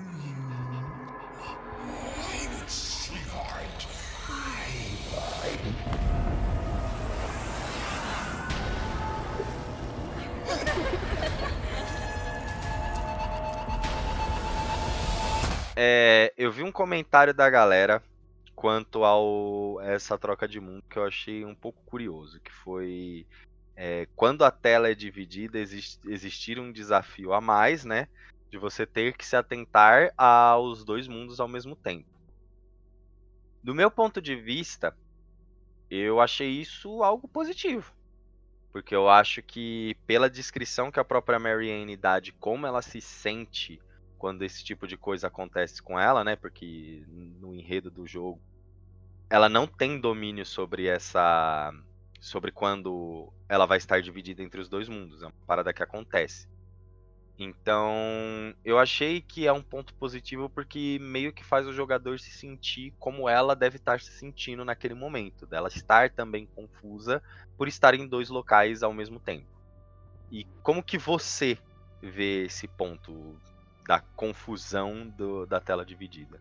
É, eu vi um comentário da galera quanto ao essa troca de mundo que eu achei um pouco curioso, que foi é, quando a tela é dividida existe, existir um desafio a mais, né, de você ter que se atentar aos dois mundos ao mesmo tempo. Do meu ponto de vista, eu achei isso algo positivo. Porque eu acho que, pela descrição que a própria Marianne dá de como ela se sente quando esse tipo de coisa acontece com ela, né? Porque no enredo do jogo ela não tem domínio sobre essa sobre quando ela vai estar dividida entre os dois mundos, é uma parada que acontece. Então, eu achei que é um ponto positivo porque meio que faz o jogador se sentir como ela deve estar se sentindo naquele momento, dela estar também confusa por estar em dois locais ao mesmo tempo. E como que você vê esse ponto da confusão do, da tela dividida.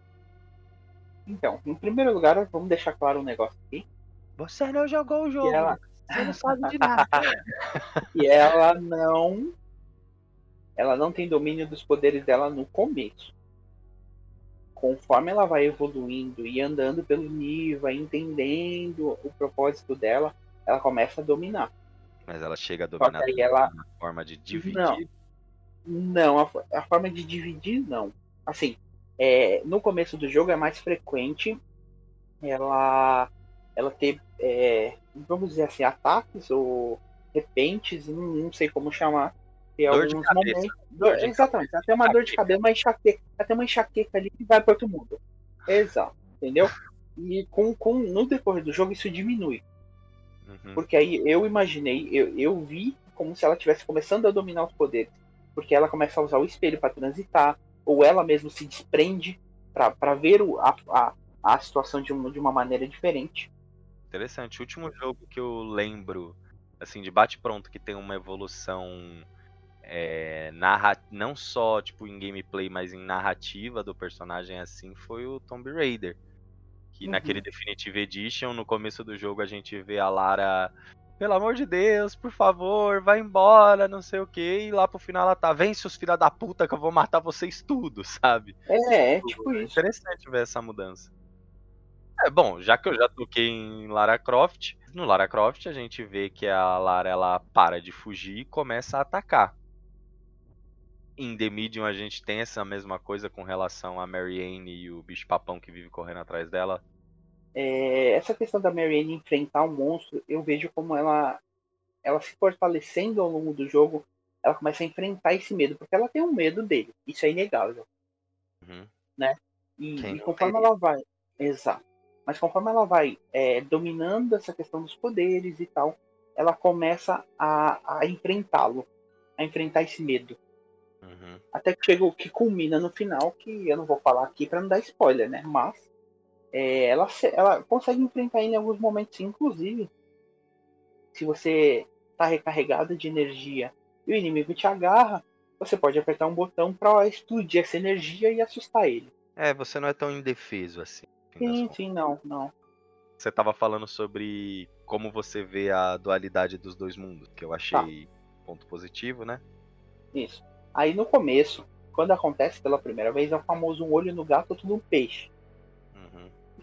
Então, em primeiro lugar, vamos deixar claro um negócio aqui. Você não jogou o jogo. ela- Você não sabe de nada. E ela não. Ela não tem domínio dos poderes dela no começo. Conforme ela vai evoluindo e andando pelo nível, vai entendendo o propósito dela, ela começa a dominar. Mas ela chega a dominar aí ela. forma de dividir. Não. Não, a, a forma de dividir, não. Assim, é, no começo do jogo é mais frequente ela, ela ter, é, vamos dizer assim, ataques ou repentes, não, não sei como chamar. Tem Dor de alguns cabeça. momentos. Dor exatamente, tem uma dor de cabelo, uma enxaqueca, tem uma enxaqueca ali que vai para outro mundo. Exato, entendeu? E com, com, no decorrer do jogo isso diminui. Uhum. Porque aí eu imaginei, eu, eu vi como se ela estivesse começando a dominar os poderes. Porque ela começa a usar o espelho para transitar, ou ela mesma se desprende para ver o, a, a, a situação de uma, de uma maneira diferente. Interessante. O último jogo que eu lembro, assim, de bate-pronto, que tem uma evolução é, narra... não só tipo em gameplay, mas em narrativa do personagem assim, foi o Tomb Raider. Que Uhum. naquele Definitive Edition, no começo do jogo, a gente vê a Lara. Pelo amor de Deus, por favor, vai embora, não sei o que. E lá pro final ela tá, vem seus filha da puta que eu vou matar vocês tudo, sabe? É, é tipo É isso. interessante ver essa mudança. É bom, já que eu já toquei em Lara Croft, no Lara Croft a gente vê que a Lara ela para de fugir e começa a atacar. Em The Medium a gente tem essa mesma coisa com relação a Marianne e o bicho papão que vive correndo atrás dela. É, essa questão da Marianne enfrentar o monstro, eu vejo como ela, ela se fortalecendo ao longo do jogo, ela começa a enfrentar esse medo, porque ela tem um medo dele, isso é inegável. Uhum. E, Quem e não conforme teria? ela vai. Exato. Mas conforme ela vai é, dominando essa questão dos poderes e tal, ela começa a, a enfrentá-lo. A enfrentar esse medo. Uhum. Até que chega o que culmina no final, que eu não vou falar aqui para não dar spoiler, né? Mas é, ela, ela consegue enfrentar ele em alguns momentos, inclusive. Se você tá recarregado de energia e o inimigo te agarra, você pode apertar um botão para explodir essa energia e assustar ele. É, você não é tão indefeso assim. Sim, sim, não, não. Você tava falando sobre como você vê a dualidade dos dois mundos, que eu achei ponto positivo, né? Isso. Aí no começo, quando acontece pela primeira vez, é o famoso um olho no gato, outro no peixe.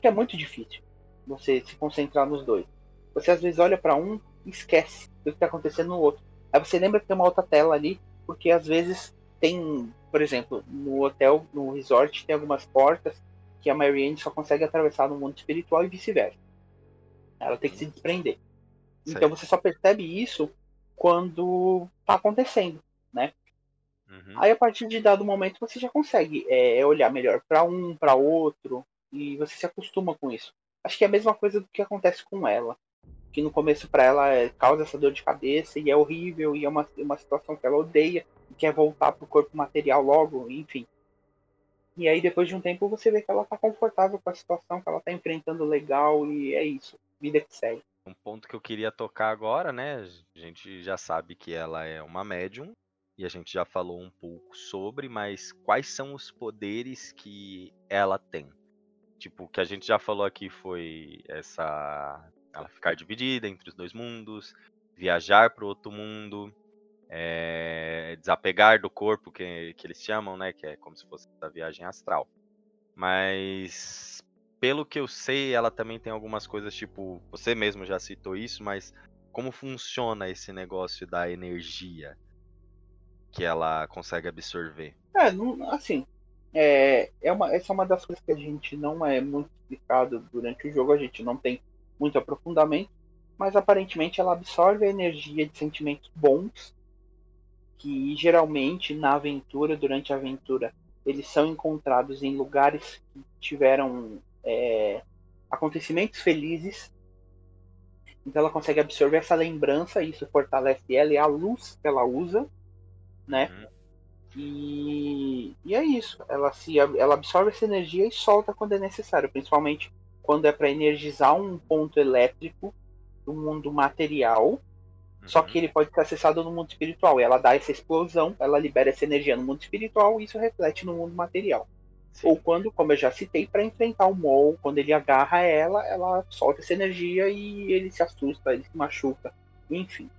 Porque é muito difícil você se concentrar nos dois. Você às vezes olha para um e esquece do que está acontecendo no outro. Aí você lembra que tem uma outra tela ali, porque às vezes tem, por exemplo, no hotel, no resort, tem algumas portas que a Marianne só consegue atravessar no mundo espiritual e vice-versa. Ela tem que se desprender. Sei. Então você só percebe isso quando tá acontecendo. Uhum. Aí a partir de dado momento você já consegue é, olhar melhor para um, para outro e você se acostuma com isso. Acho que é a mesma coisa do que acontece com ela, que no começo para ela é, causa essa dor de cabeça e é horrível e é uma, uma situação que ela odeia e quer voltar pro corpo material logo, enfim. E aí depois de um tempo você vê que ela tá confortável com a situação, que ela tá enfrentando legal e é isso, vida que segue. Um ponto que eu queria tocar agora, né? A gente já sabe que ela é uma médium e a gente já falou um pouco sobre, mas quais são os poderes que ela tem? Tipo, o que a gente já falou aqui foi essa ela ficar dividida entre os dois mundos, viajar para outro mundo, é, desapegar do corpo que, que eles chamam, né? Que é como se fosse a viagem astral. Mas pelo que eu sei, ela também tem algumas coisas, tipo, você mesmo já citou isso, mas como funciona esse negócio da energia que ela consegue absorver? É, não- assim, é, é uma, essa é uma das coisas que a gente não é muito explicado durante o jogo, a gente não tem muito aprofundamento, mas aparentemente ela absorve a energia de sentimentos bons, que geralmente na aventura, durante a aventura, eles são encontrados em lugares que tiveram é, acontecimentos felizes. Então ela consegue absorver essa lembrança, isso fortalece ela e a luz que ela usa, né? Uhum. E, e é isso. Ela se ela absorve essa energia e solta quando é necessário, principalmente quando é para energizar um ponto elétrico do mundo material. Só Uhum. que ele pode ser acessado no mundo espiritual. E ela dá essa explosão, ela libera essa energia no mundo espiritual e isso reflete no mundo material. Sim. Ou quando, como eu já citei, para enfrentar o Mol, quando ele agarra ela, ela solta essa energia e ele se assusta, ele se machuca. Enfim.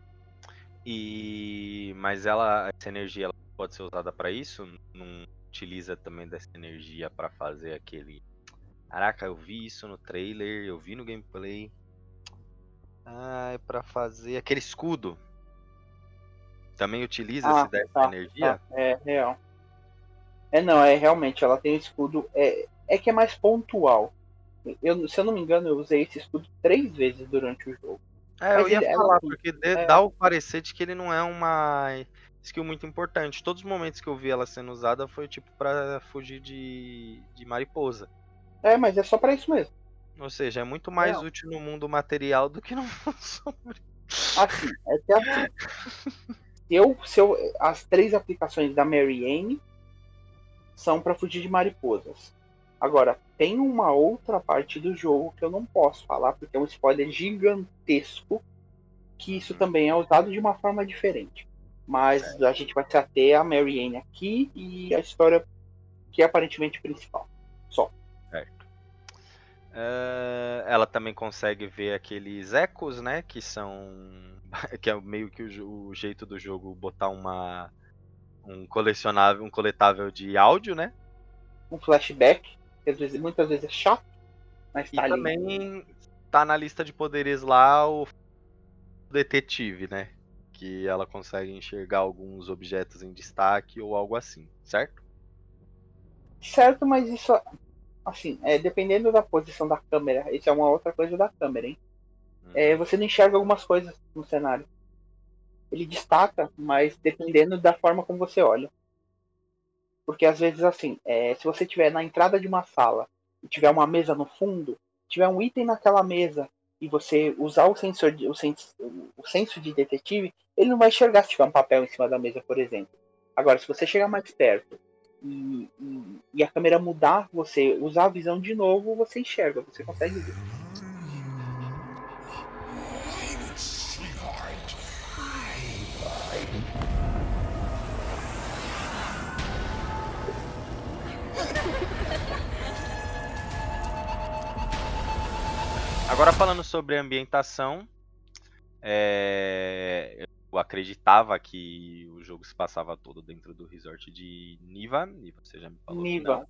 E mas ela essa energia ela pode ser usada pra isso? Não utiliza também dessa energia pra fazer aquele Caraca, eu vi isso no trailer, eu vi no gameplay. Ah, é pra fazer aquele escudo. Também utiliza Ah, dessa tá, energia? Tá, é real. É não, é realmente, ela tem escudo. É, é que é mais pontual. Eu, se eu não me engano, eu usei esse escudo três vezes durante o jogo. É, eu Mas ia ele- ela falar, porque é. dá o parecer de que ele não é uma skill muito importante. Todos os momentos que eu vi ela sendo usada foi tipo pra fugir de, de mariposa. É, mas é só pra isso mesmo. Ou seja, é muito mais Não. útil no mundo material do que no mundo sombrio. Assim, é que assim. eu, se eu, as três aplicações da Mary Anne são pra fugir de mariposas. Agora, tem uma outra parte do jogo que eu não posso falar, porque é um spoiler gigantesco, que isso também é usado de uma forma diferente. Mas a gente vai se ater a Mary Anne aqui e a história que é aparentemente principal. Só. Certo. É, ela também consegue ver aqueles ecos, né? Que são. Que é meio que o, o jeito do jogo botar uma. Um colecionável, um coletável de áudio, né? Um flashback, que às vezes, muitas vezes é chato, mas E tá ali. também tá na lista de poderes lá o detetive, né? Que ela consegue enxergar alguns objetos em destaque ou algo assim, certo? Certo, mas isso, assim, é, dependendo da posição da câmera, isso é uma outra coisa da câmera, hein? É, você não enxerga algumas coisas no cenário. Ele destaca, mas dependendo da forma como você olha. Porque às vezes, assim, é, se você estiver na entrada de uma sala e tiver uma mesa no fundo, tiver um item naquela mesa e você usar o sensor, de, o, sens, o senso de detetive, ele não vai enxergar se tiver um papel em cima da mesa, por exemplo. Agora, se você chegar mais perto e, e, e a câmera mudar, você usar a visão de novo, você enxerga, você consegue ver. Agora falando sobre ambientação, é, eu acreditava que o jogo se passava todo dentro do resort de Niva. Niva, você já me falou Niva.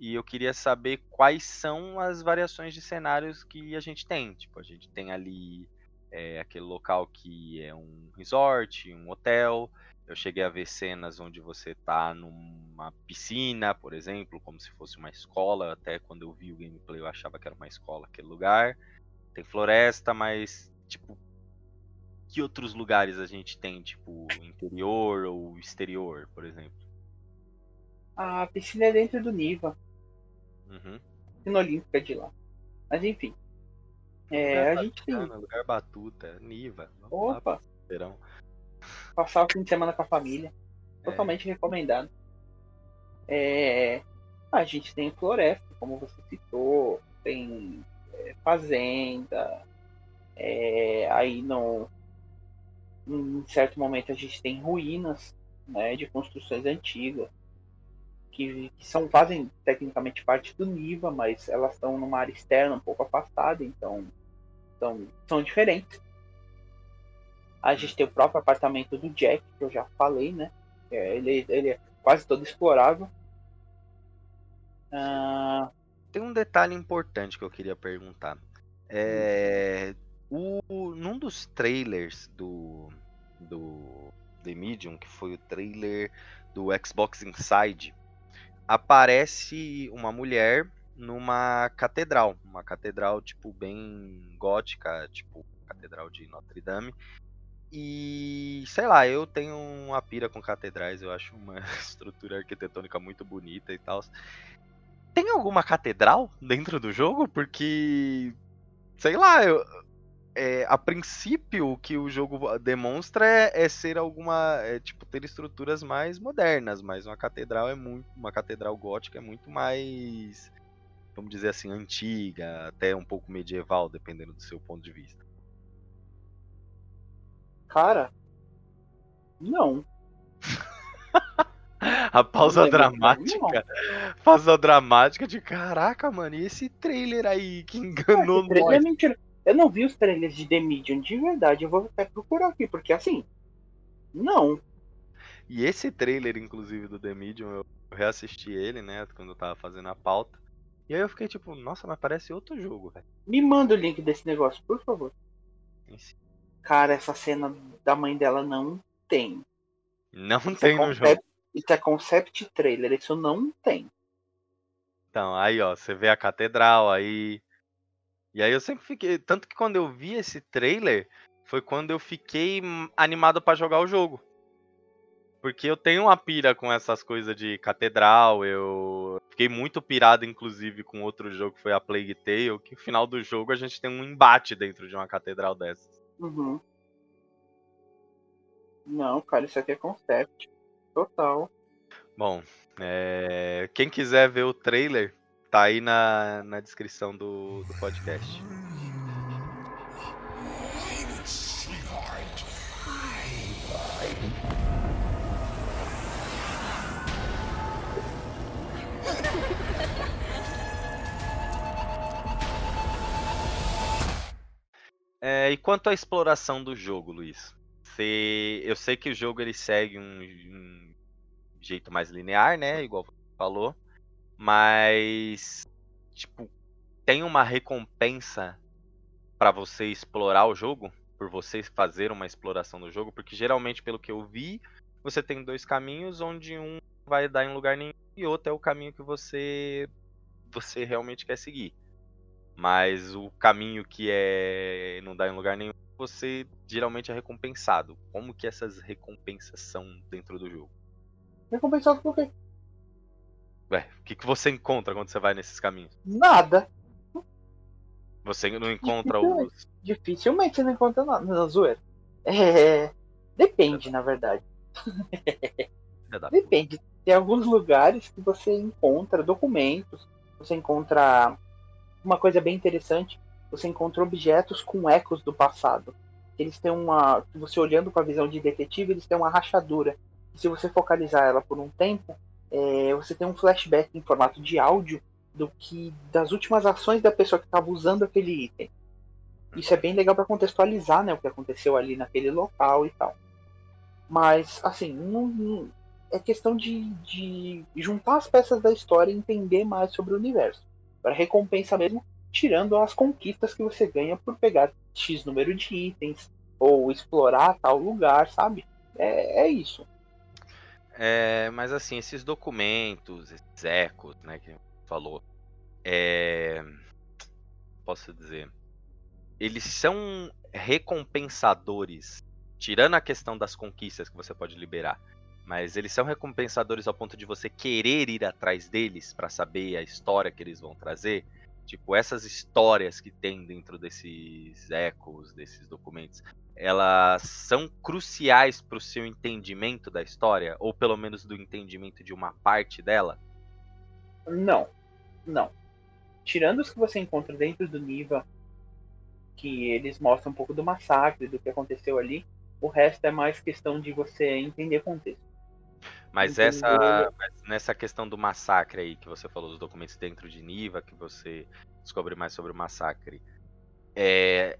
E eu queria saber quais são as variações de cenários que a gente tem. Tipo, a gente tem ali é, aquele local que é um resort, um hotel. Eu cheguei a ver cenas onde você tá numa piscina, por exemplo, como se fosse uma escola. Até quando eu vi o gameplay eu achava que era uma escola aquele lugar. Tem floresta, mas tipo, que outros lugares a gente tem, tipo, interior ou exterior, por exemplo? A piscina é dentro do Niva, Uhum. piscina olímpica de lá. Mas enfim. É, a gente tem. lugar batuta, Niva. Lá, Opa, verão. passar o fim de semana com a família. É. Totalmente recomendado. É, a gente tem floresta, como você citou, tem é, fazenda. é, aí no, em certo momento a gente tem ruínas né, de construções antigas. Que, que são, fazem tecnicamente parte do Niva, mas elas estão numa área externa um pouco afastada, então são, são diferentes. A gente tem o próprio apartamento do Jack, que eu já falei, né? É, ele, ele é quase todo explorável. Ah, Tem um detalhe importante que eu queria perguntar. É, o, num dos trailers do, do The Medium, que foi o trailer do Xbox Inside, aparece uma mulher numa catedral, uma catedral tipo bem gótica, tipo catedral de Notre Dame. E sei lá, eu tenho uma pira com catedrais, eu acho uma estrutura arquitetônica muito bonita e tal. Tem alguma catedral dentro do jogo? Porque sei lá, eu, é, a princípio o que o jogo demonstra é, é ser alguma, é, tipo ter estruturas mais modernas, mas uma catedral é muito, uma catedral gótica é muito mais, vamos dizer assim, antiga, até um pouco medieval, dependendo do seu ponto de vista. cara, não. A pausa lembro disso, dramática. Pausa dramática de caraca, mano. E esse trailer aí que enganou Esse trailer é nós? mentira. Eu não vi os trailers de The Medium de verdade. Eu vou até procurar aqui, porque assim. Não. E esse trailer, inclusive, do The Medium, eu reassisti ele, né? Quando eu tava fazendo a pauta. E aí eu fiquei tipo, nossa, mas parece outro jogo, velho. Me manda o link desse negócio, por favor. Cara, essa cena da mãe dela não tem. Não Isso tem é no jogo. concept, Isso é concept trailer, isso não tem. Então, aí ó, você vê a catedral aí. E aí eu sempre fiquei. Tanto que quando eu vi esse trailer, foi quando eu fiquei animado pra jogar o jogo. Porque eu tenho uma pira com essas coisas de catedral, eu fiquei muito pirado, inclusive, com outro jogo que foi a Plague Tale, que no final do jogo a gente tem um embate dentro de uma catedral dessas. Uhum. Não, cara, isso aqui é concept. Total. Bom, é, quem quiser ver o trailer, tá aí na, na descrição do, do podcast. É, e quanto à exploração do jogo, Luiz? Você- eu sei que o jogo ele segue um, um jeito mais linear, né? Igual você falou. Mas, tipo, tem uma recompensa pra você explorar o jogo? Por você fazer uma exploração do jogo? Porque geralmente, pelo que eu vi, você tem dois caminhos, onde um vai dar em lugar nenhum e outro é o caminho que você, você realmente quer seguir. Mas o caminho que é não dá em lugar nenhum, você geralmente é recompensado. Como que essas recompensas são dentro do jogo? Recompensado por quê? Ué, o que, que você encontra quando você vai nesses caminhos? Nada. Você não encontra os. Dificilmente você não encontra nada. Não, zoeira. É. Depende, na verdade. Da Depende. Tem alguns lugares que você encontra documentos, você encontra uma coisa bem interessante, você encontra objetos com ecos do passado. Eles têm uma, você olhando com a visão de detetive, eles têm uma rachadura. E se você focalizar ela por um tempo, é, você tem um flashback em formato de áudio do que das últimas ações da pessoa que estava usando aquele item. Isso é bem legal para contextualizar, né, o que aconteceu ali naquele local e tal. Mas, assim, não, não- é questão de, de juntar as peças da história e entender mais sobre o universo. Para recompensa mesmo, tirando as conquistas que você ganha por pegar X número de itens ou explorar tal lugar, sabe? É, é isso. É, mas assim, esses documentos, esses ecos, né, que falou, é, posso dizer, eles são recompensadores, tirando a questão das conquistas que você pode liberar, mas eles são recompensadores ao ponto de você querer ir atrás deles para saber a história que eles vão trazer. Tipo, essas histórias que tem dentro desses ecos, desses documentos, elas são cruciais para o seu entendimento da história, ou pelo menos do entendimento de uma parte dela? Não, não. Tirando os que você encontra dentro do Niva, que eles mostram um pouco do massacre, do que aconteceu ali, o resto é mais questão de você entender contexto. Mas Entendeu? essa, mas nessa questão do massacre aí que você falou dos documentos dentro de Niva, que você descobre mais sobre o massacre, é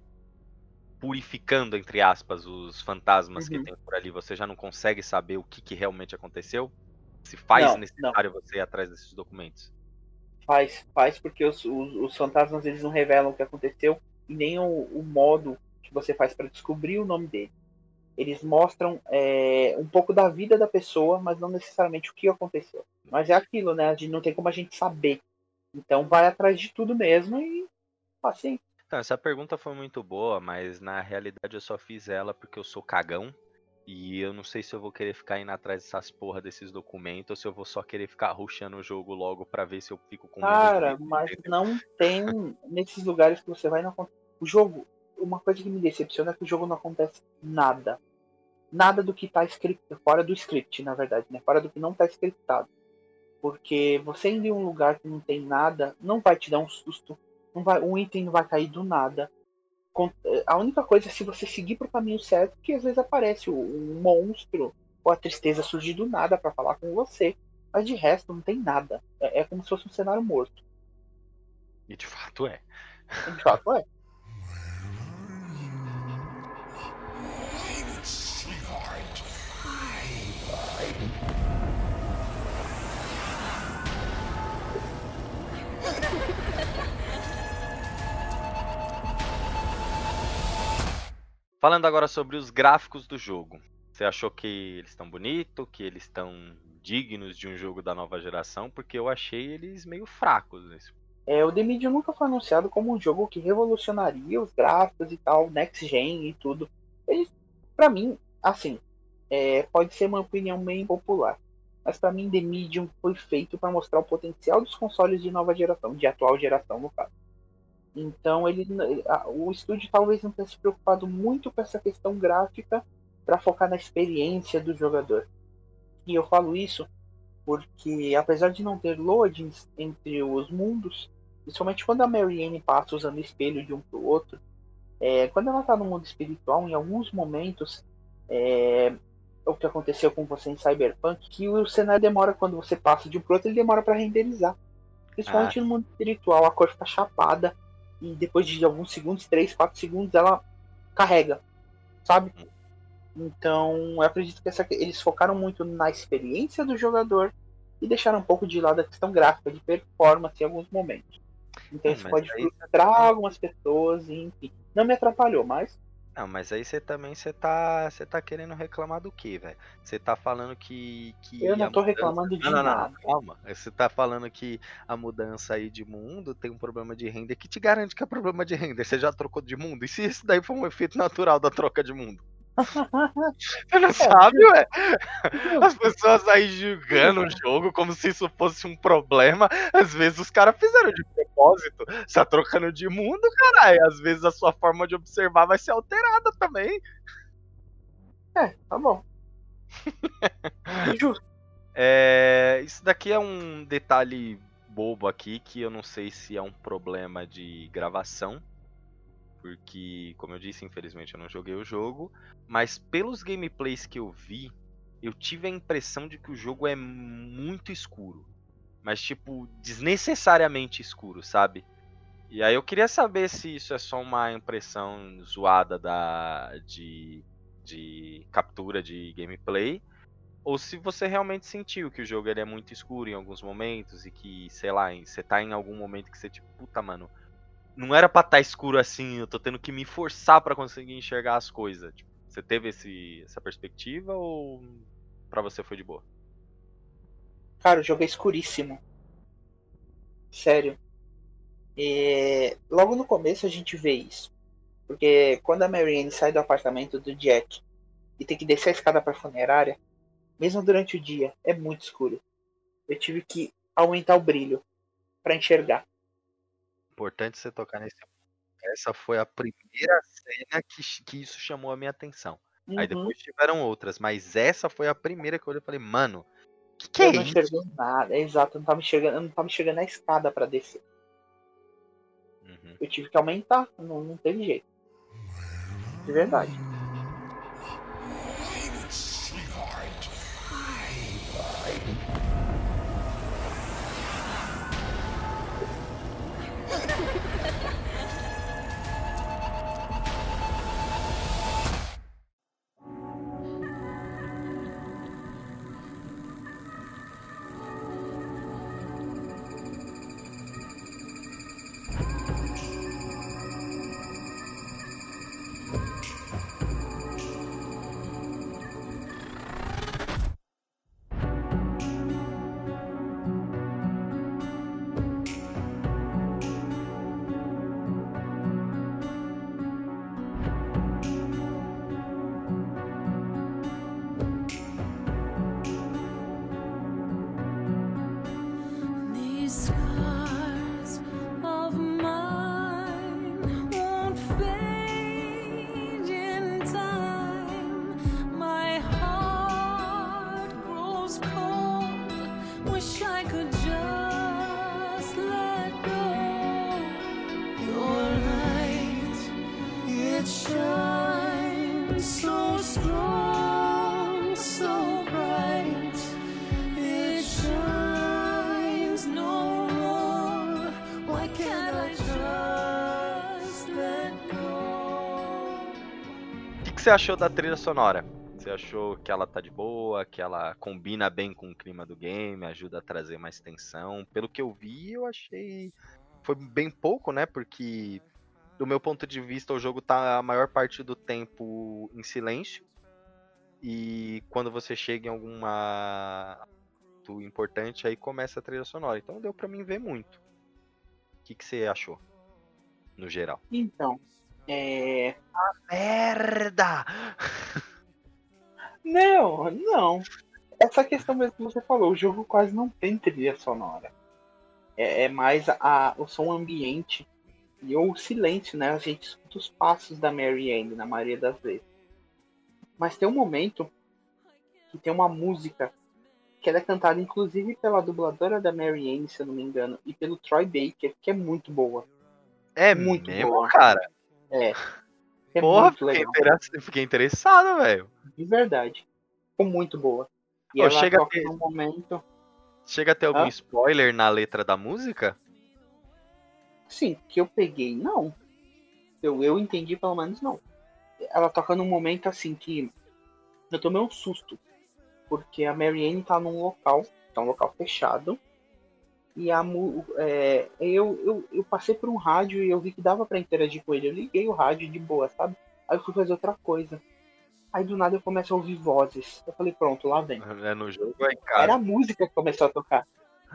purificando entre aspas os fantasmas que Uhum. tem por ali, você já não consegue saber o que, que realmente aconteceu? Se faz Não, necessário você ir atrás desses documentos? Faz, faz porque os, os, os fantasmas eles não revelam o que aconteceu e nem o, o modo que você faz para descobrir o nome dele. Eles mostram é, um pouco da vida da pessoa, mas não necessariamente o que aconteceu. Mas é aquilo, né? A gente não tem como a gente saber. Então vai atrás de tudo mesmo e assim. Então, essa pergunta foi muito boa, mas na realidade eu só fiz ela porque eu sou cagão. E eu não sei se eu vou querer ficar indo atrás dessas porra desses documentos ou se eu vou só querer ficar rushando o jogo logo pra ver se eu fico com Cara, medo, mas entendeu? não tem nesses lugares que você vai não O jogo, uma coisa que me decepciona é que o jogo não acontece nada. Nada do que tá escrito, fora do script, na verdade, né? Fora do que não tá scriptado. Porque você indo em um lugar que não tem nada, não vai te dar um susto. Não vai, um item não vai cair do nada. Con- A única coisa é se você seguir pro caminho certo, que às vezes aparece um monstro ou a tristeza surge do nada para falar com você. Mas de resto não tem nada. É, é como se fosse um cenário morto. E de fato é. De fato é. Falando agora sobre os gráficos do jogo. Você achou que eles estão bonitos, que eles estão dignos de um jogo da nova geração? Porque eu achei eles meio fracos. nesse- É, o The Medium nunca foi anunciado como um jogo que revolucionaria os gráficos e tal, next gen e tudo. Ele, pra mim, assim, é, pode ser uma opinião meio impopular, mas pra mim The Medium foi feito para mostrar o potencial dos consoles de nova geração, de atual geração no caso. Então ele, o estúdio talvez não tenha se preocupado muito com essa questão gráfica para focar na experiência do jogador. E eu falo isso porque apesar de não ter loadings entre os mundos, principalmente quando a Mary Ann passa usando espelho de um para o outro, é, quando ela está no mundo espiritual, em alguns momentos, é, o que aconteceu com você em Cyberpunk, que o cenário demora quando você passa de um para outro, ele demora para renderizar. Principalmente no mundo espiritual, a cor fica chapada e depois de alguns segundos, 3, 4 segundos, ela carrega, sabe? Então, eu acredito que essa- eles focaram muito na experiência do jogador e deixaram um pouco de lado a questão gráfica, de performance em alguns momentos. Então, É, isso pode aí- frustrar algumas pessoas, enfim. Não me atrapalhou, mas Não, mas aí você também você tá, você tá querendo reclamar do quê, velho? Você tá falando que, que eu não tô mudança- reclamando de Não, não, não, nada. não, calma. Você tá falando que a mudança aí de mundo tem um problema de render que te garante que é problema de render. Você já trocou de mundo? E se isso daí for um efeito natural da troca de mundo? Você não sabe, ué? As pessoas aí julgando o jogo como se isso fosse um problema. Às vezes os caras fizeram de propósito. Você tá trocando de mundo, caralho. Às vezes a sua forma de observar vai ser alterada também. É, tá bom. Justo. É, isso daqui é um detalhe bobo aqui que eu não sei se é um problema de gravação, porque, como eu disse, infelizmente eu não joguei o jogo, mas pelos gameplays que eu vi, eu tive a impressão de que o jogo é muito escuro, mas tipo desnecessariamente escuro, sabe? E aí eu queria saber se isso é só uma impressão zoada da de, de captura de gameplay ou se você realmente sentiu que o jogo ele é muito escuro em alguns momentos e que, sei lá, você tá em algum momento que você tipo, puta, mano, não era pra estar escuro assim, eu tô tendo que me forçar pra conseguir enxergar as coisas. Tipo, você teve esse, essa perspectiva ou pra você foi de boa? Cara, o jogo é escuríssimo. Sério. E logo no começo a gente vê isso. Porque quando a Marianne sai do apartamento do Jack e tem que descer a escada pra funerária, mesmo durante o dia, é muito escuro. Eu tive que aumentar o brilho pra enxergar. Importante você tocar nesse essa foi a primeira cena que, que isso chamou a minha atenção. Aí Uhum. depois tiveram outras, mas essa foi a primeira que eu olhei e falei, mano, que que é eu não isso? enxerguei nada, é exato, eu não tava enxergando, eu não tava enxergando a escada pra descer. Uhum. Eu tive que aumentar, não, não teve jeito. De verdade. Você achou da trilha sonora? Você achou que ela tá de boa, que ela combina bem com o clima do game, ajuda a trazer mais tensão? Pelo que eu vi, eu achei. Foi bem pouco, né? Porque, do meu ponto de vista, o jogo tá a maior parte do tempo em silêncio. E quando você chega em alguma importante, aí começa a trilha sonora. Então deu pra mim ver muito. O que, que você achou? No geral. Então, é. Merda! Não, não. Essa questão mesmo que você falou, o jogo quase não tem trilha sonora. É, é mais a, o som ambiente e o silêncio, né? A gente escuta os passos da Mary Anne na maioria das vezes. Mas tem um momento que tem uma música que ela é cantada inclusive pela dubladora da Mary Anne, se eu não me engano, e pelo Troy Baker, que é muito boa. É Muito mesmo, boa. cara? É. É Porra, fiquei, fiquei interessado, velho. de verdade. Ficou muito boa. E Pô, ela chega a toca ter- num momento. Chega a ter algum Hã? spoiler na letra da música? Sim, que eu peguei, não. Eu, eu entendi pelo menos não. Ela toca num momento assim que eu tomei um susto. Porque a Mary Anne tá num local, tá um local fechado. E a é, eu, eu, eu passei por um rádio e eu vi que dava pra interagir com ele. Eu liguei o rádio de boa, sabe? Aí eu fui fazer outra coisa. Aí do nada eu começo a ouvir vozes. Eu falei, pronto, lá vem. É no jogo é em casa? Era a música que começou a tocar.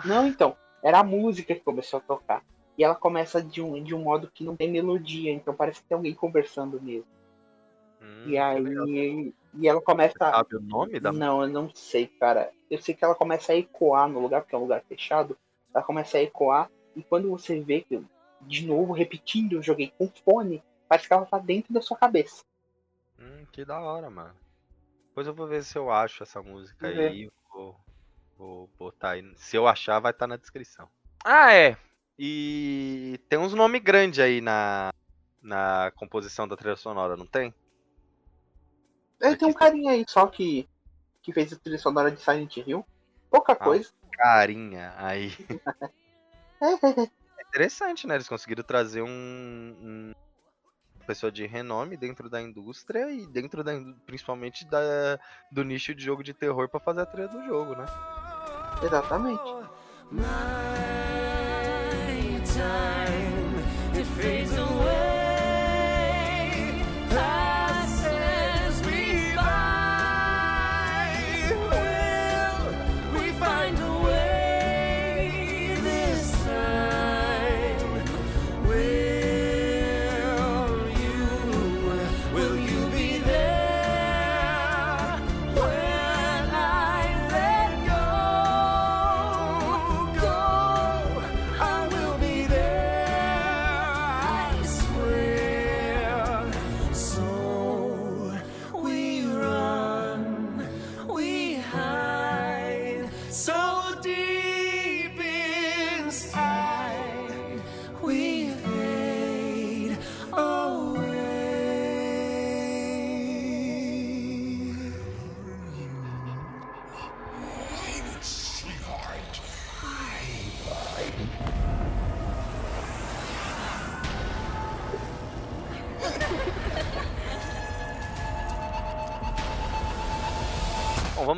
Não, então. Era a música que começou a tocar. E ela começa de um, de um modo que não tem melodia, então parece que tem alguém conversando mesmo. Hum, E aí. E ela começa. Você sabe o nome da Não, eu não sei, cara. Eu sei que ela começa a ecoar no lugar, porque é um lugar fechado. Ela começa a ecoar. E quando você vê que, de novo, repetindo, eu joguei com fone, parece que ela tá dentro da sua cabeça. Hum, que da hora, mano. Depois eu vou ver se eu acho essa música Vê. aí. Vou, vou botar aí. Se eu achar, vai estar na descrição. Ah, é. E tem uns nomes grandes aí na, na composição da trilha sonora, não tem? É, tem um carinha aí só que, que fez a trilha sonora de Silent Hill. Pouca coisa. Carinha aí. É interessante, né? Eles conseguiram trazer um, um- uma pessoa de renome dentro da indústria e dentro da principalmente da, do nicho de jogo de terror pra fazer a trilha do jogo, né? Exatamente. So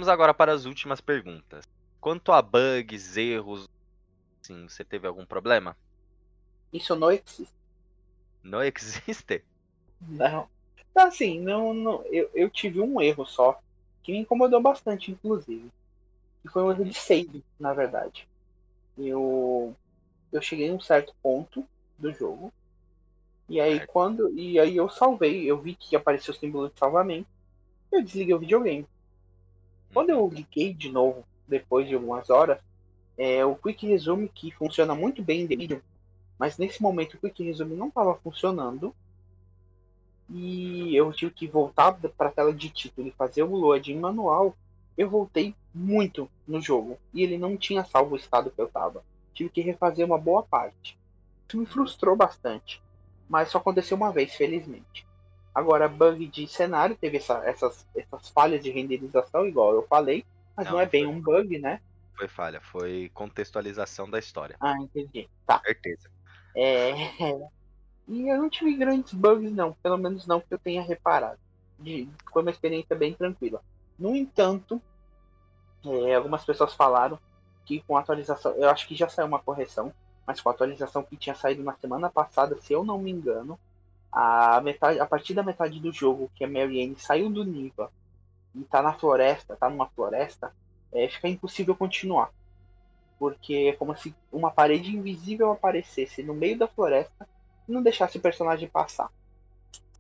vamos agora para as últimas perguntas. Quanto a bugs, erros, sim, você teve algum problema? Isso não existe. Não existe? Não. Assim, não, não eu, eu tive um erro só, que me incomodou bastante, inclusive. Que foi um erro de save, na verdade. Eu, eu cheguei em um certo ponto do jogo. E aí Certo. quando. E aí eu salvei, eu vi que apareceu o símbolo de salvamento. Eu desliguei o videogame. Quando eu liguei de novo, depois de algumas horas, é o Quick Resume, que funciona muito bem em Medium, mas nesse momento o Quick Resume não estava funcionando. E eu tive que voltar para a tela de título e fazer o loading manual. Eu voltei muito no jogo e ele não tinha salvo o estado que eu estava. Tive que refazer uma boa parte. Isso me frustrou bastante, mas só aconteceu uma vez, felizmente. Agora, bug de cenário teve essa- essas, essas falhas de renderização, igual eu falei, mas não, Não, é bem um bug, né? Foi falha, foi contextualização da história. Ah, entendi. Tá. Certeza. É... E eu não tive grandes bugs, não. Pelo menos não que eu tenha reparado. de- foi uma experiência bem tranquila. No entanto, é, algumas pessoas falaram que com a atualização, eu acho que já saiu uma correção, mas com a atualização que tinha saído na semana passada, se eu não me engano, a, metade, a partir da metade do jogo que a Mary Ann saiu do Niva e tá na floresta, tá numa floresta, é, fica impossível continuar. Porque é como se uma parede invisível aparecesse no meio da floresta e não deixasse o personagem passar.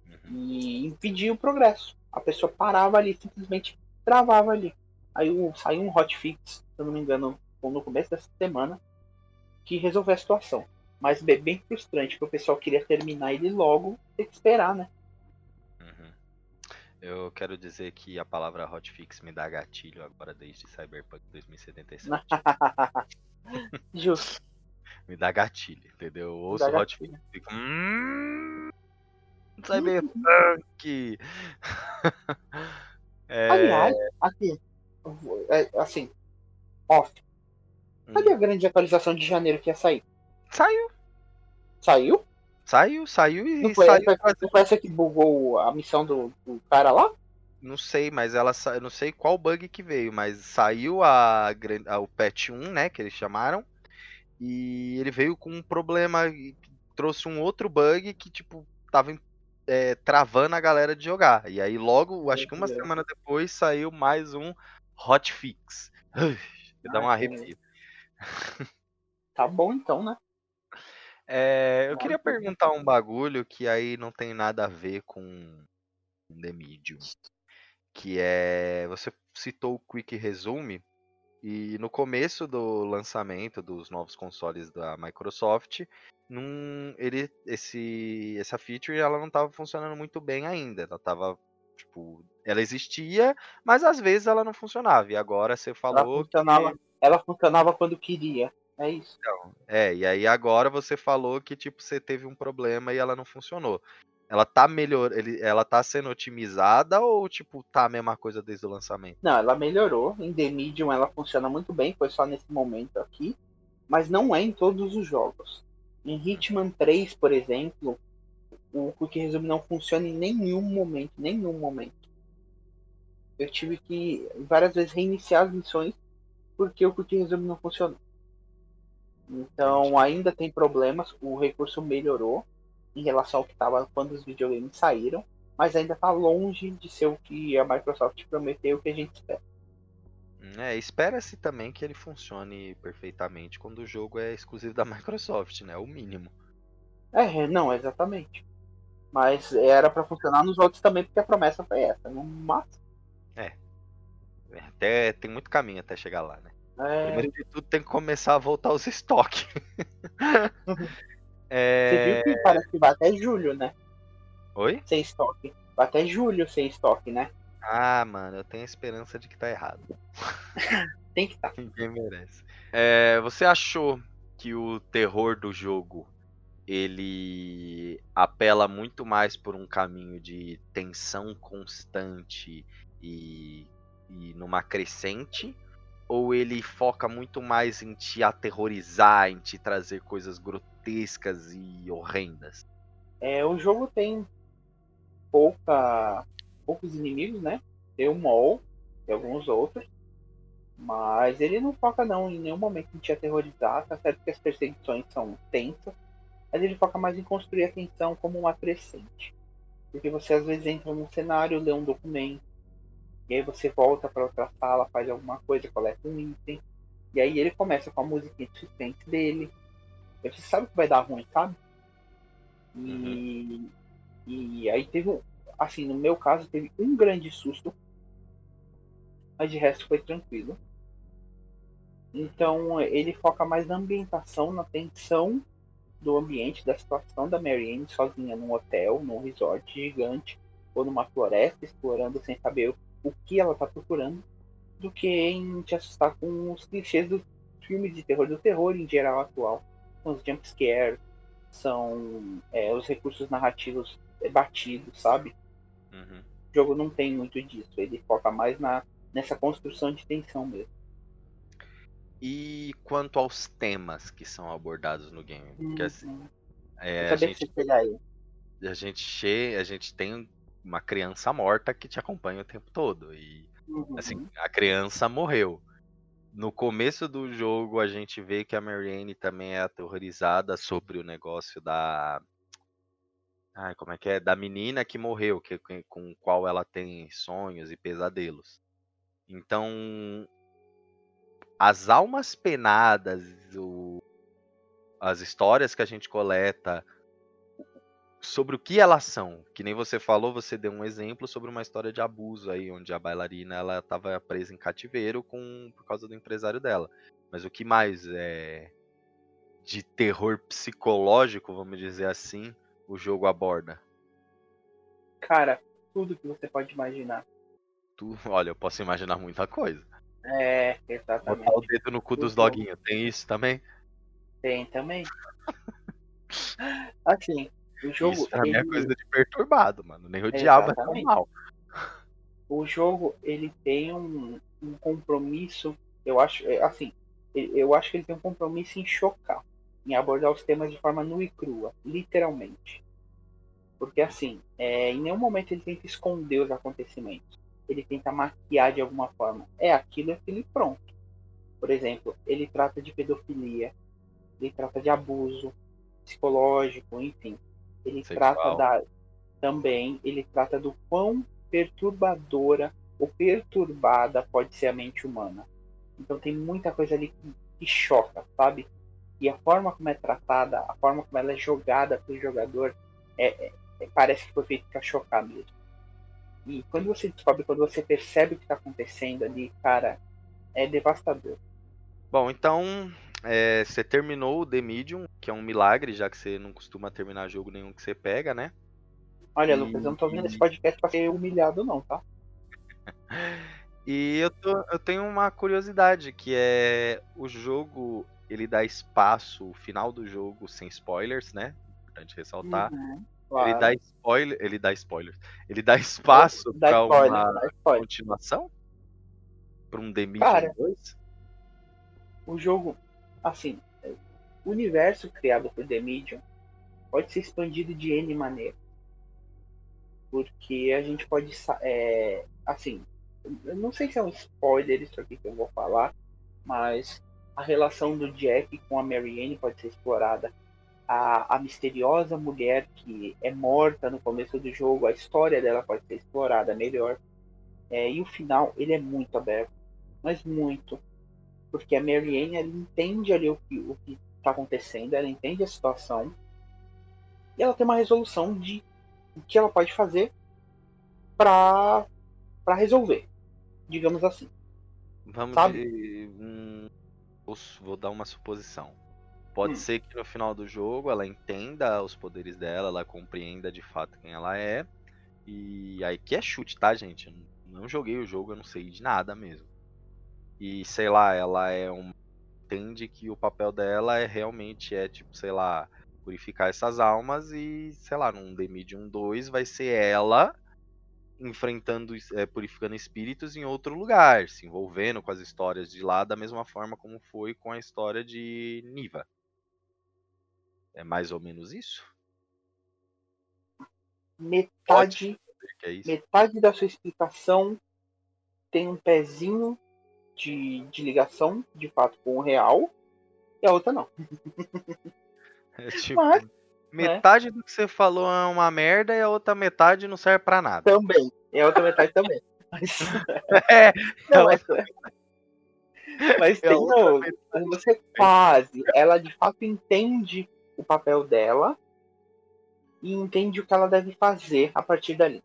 Uhum. E impedia o progresso. A pessoa parava ali, simplesmente travava ali. Aí o- saiu um hotfix, se eu não me engano, no começo dessa semana, que resolveu a situação. Mas bem, bem frustrante, porque o pessoal queria terminar ele logo, tem que esperar, né? Uhum. Eu quero dizer que a palavra hotfix me dá gatilho agora desde Cyberpunk 2077. Justo. me dá gatilho, entendeu? Eu ouço hotfix e fico. Hum, Cyberpunk! é, Aliás, aqui, é, assim, off. Cadê a grande atualização de janeiro que ia sair? Saiu, Saiu? saiu, saiu e Não foi, saiu. não foi essa que bugou a missão do, do cara lá? Não sei, mas ela sa... eu não sei qual bug que veio, mas saiu a, a- o patch 1, né, que eles chamaram, e ele veio com um problema, e trouxe um outro bug que, tipo, tava é, travando a galera de jogar. E aí logo, acho que uma semana depois, saiu mais um hotfix. Dá um Ah, arrepio. Tá bom então, né? É, eu queria perguntar um bagulho que aí não tem nada a ver com The Medium. Que é. Você citou o Quick Resume. E no começo do lançamento dos novos consoles da Microsoft, num, ele, esse, essa feature ela não estava funcionando muito bem ainda. Ela tava, tipo, ela existia, mas às vezes ela não funcionava. E agora você Ela falou que funcionava, ela funcionava quando queria. É isso. é, e aí agora você falou que tipo você teve um problema e ela não funcionou. Ela tá melhor, ele, ela tá sendo otimizada ou tipo tá a mesma coisa desde o lançamento? Não, ela melhorou. Em The Medium ela funciona muito bem, foi só nesse momento aqui. Mas não é em todos os jogos. Em Hitman 3, por exemplo, o Quick Resume não funciona em nenhum momento. Nenhum momento. Eu tive que várias vezes reiniciar as missões porque o Quick Resume não funcionou. Então ainda tem problemas. O recurso melhorou em relação ao que estava quando os videogames saíram mas ainda está longe de ser o que a Microsoft prometeu que a gente espera. É, espera-se também que ele funcione perfeitamente quando o jogo é exclusivo da Microsoft, né? O mínimo. É, não, exatamente. Mas era para funcionar nos outros também, porque a promessa foi essa. No máximo. Até tem muito caminho até chegar lá, né? É, Primeiro de tudo tem que começar a voltar os estoques. Você é... viu que parece que vai até julho, né? Oi? Sem estoque. Vai até julho sem estoque, né? Ah, mano, eu tenho a esperança de que tá errado. Tem que estar. Ninguém merece. É, você achou que o terror do jogo ele apela muito mais por um caminho de tensão constante e, e numa crescente? Ou ele foca muito mais em te aterrorizar, em te trazer coisas grotescas e horrendas? É, o jogo tem pouca, poucos inimigos, né? Tem o Mol e alguns outros. Mas ele não foca não em nenhum momento em te aterrorizar, tá certo que as perseguições são tensas, mas ele foca mais em construir a tensão como uma crescente. Porque você às vezes entra num cenário, lê um documento, e aí você volta para outra sala, faz alguma coisa, coleta um item, e aí ele começa com a musiquinha de suspense dele. E você sabe que vai dar ruim, sabe? E, e aí teve, um- assim, no meu caso, teve um grande susto, mas de resto foi tranquilo. Então ele foca mais na ambientação, na tensão do ambiente, da situação da Marianne sozinha num hotel, num resort gigante, ou numa floresta, explorando sem saber o que ela está procurando, do que em te assustar com os clichês dos filmes de terror, do terror em geral atual. São os jumpscares, são é, os recursos narrativos é, batidos, sabe? Uhum. O jogo não tem muito disso, ele foca mais na, nessa construção de tensão mesmo. E quanto aos temas que são abordados no game? Porque assim, Uhum. é, a gente a gente che a gente tem uma criança morta que te acompanha o tempo todo. E Uhum. assim, a criança morreu. No começo do jogo a gente vê que a Marianne também é aterrorizada sobre o negócio da Ai, como é que é? Da menina que morreu, que, que- com o qual ela tem sonhos e pesadelos. Então, as almas penadas, o- as histórias que a gente coleta sobre o que elas são, que nem você falou, você deu um exemplo sobre uma história de abuso aí, onde a bailarina ela estava presa em cativeiro com por causa do empresário dela. Mas o que mais é de terror psicológico, vamos dizer assim, o jogo aborda? Cara, tudo que você pode imaginar. Tu, olha, eu posso imaginar muita coisa. É, exatamente. Botar o dedo no cu dos Uhum. doguinhos, tem isso também? Tem também. Assim, o jogo. Isso pra mim é ele- coisa de perturbado, mano. Nem o diabo é tão mal. o jogo ele tem um, um compromisso, eu acho, é, assim, eu acho que ele tem um compromisso em chocar, em abordar os temas de forma nua e crua, literalmente. Porque assim, é, em nenhum momento ele tenta esconder os acontecimentos. Ele tenta maquiar de alguma forma. É aquilo, é aquilo e pronto. Por exemplo, ele trata de pedofilia, ele trata de abuso psicológico, enfim. Ele Sexual. trata da também, ele trata do quão perturbadora ou perturbada pode ser a mente humana. Então tem muita coisa ali que, que choca, sabe? E a forma como é tratada, a forma como ela é jogada pro jogador, é, é- é- parece que foi feito pra chocar mesmo. E quando você descobre, quando você percebe o que tá acontecendo ali, cara, é devastador. Bom, então é, você terminou o The Medium, que é um milagre, já que você não costuma terminar jogo nenhum que você pega, né? Olha, E- Lucas, eu não tô vendo esse podcast pra ser humilhado, não, tá? E eu, tô- eu tenho uma curiosidade, que é o jogo, ele dá espaço, o final do jogo, sem spoilers, né? Importante ressaltar. Uhum, Ele claro. dá spoiler, ele dá spoilers. Ele dá espaço Dá pra spoiler, uma spoiler. continuação? Pra um The Medium Cara, 2? o jogo, assim, o universo criado por The Medium pode ser expandido de N maneiras. Porque a gente pode, é, assim, eu não sei se é um spoiler isso aqui que eu vou falar, mas a relação do Jack com a Mary Ann pode ser explorada. A, a misteriosa mulher que é morta no começo do jogo, a história dela pode ser explorada melhor. É, e o final, ele é muito aberto, mas muito porque a Mary Ann ela entende ali o que o que está acontecendo, ela entende a situação e ela tem uma resolução de o que ela pode fazer para para resolver, digamos assim. Vamos Sabe? de. hum, vou, dar uma suposição. Pode Hum. ser que no final do jogo ela entenda os poderes dela, ela compreenda de fato quem ela é. E aí que é chute, tá, gente? Eu não joguei o jogo, eu não sei de nada mesmo. E sei lá, ela é um. Entende que o papel dela é realmente é tipo, sei lá, purificar essas almas e, sei lá, num The Medium 2 vai ser ela enfrentando, é, purificando espíritos em outro lugar, se envolvendo com as histórias de lá da mesma forma como foi com a história de Niva. É mais ou menos isso? Metade é isso? metade da sua explicação tem um pezinho de, de ligação, de fato, com o real, e a outra não. É tipo, Mas, metade do que você falou é uma merda e a outra metade não serve pra nada. também. E a outra metade também. Mas, É, não, ela- mas, mas é tem não, você quase. Ela de fato entende o papel dela e entende o que ela deve fazer a partir dali.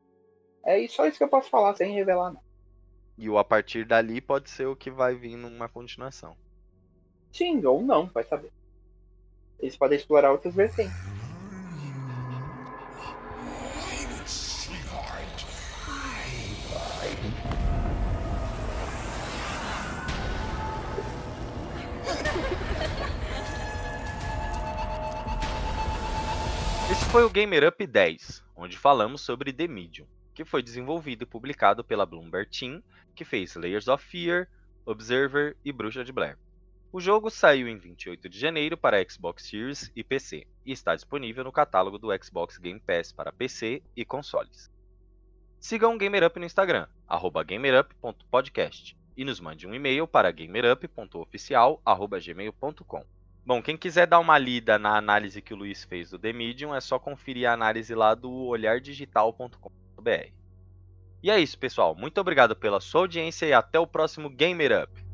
É só isso que eu posso falar sem revelar, não. E o a partir dali pode ser o que vai vir numa continuação. Sim, ou não, vai saber. Eles podem explorar outras vertentes. Esse foi o Gamer Up 10, onde falamos sobre The Medium, que foi desenvolvido e publicado pela Bloomberg Team, que fez Layers of Fear, Observer e Bruxa de Blair. O jogo saiu em 28 de janeiro para Xbox Series e PC, e está disponível no catálogo do Xbox Game Pass para PC e consoles. Sigam o GamerUp no Instagram, gamerup.podcast, e nos mande um e-mail para gamerup.oficial.gmail.com. Bom, quem quiser dar uma lida na análise que o Luiz fez do The Medium, é só conferir a análise lá do olhardigital.com. E é isso, pessoal. Muito obrigado pela sua audiência e até o próximo Gamer Up.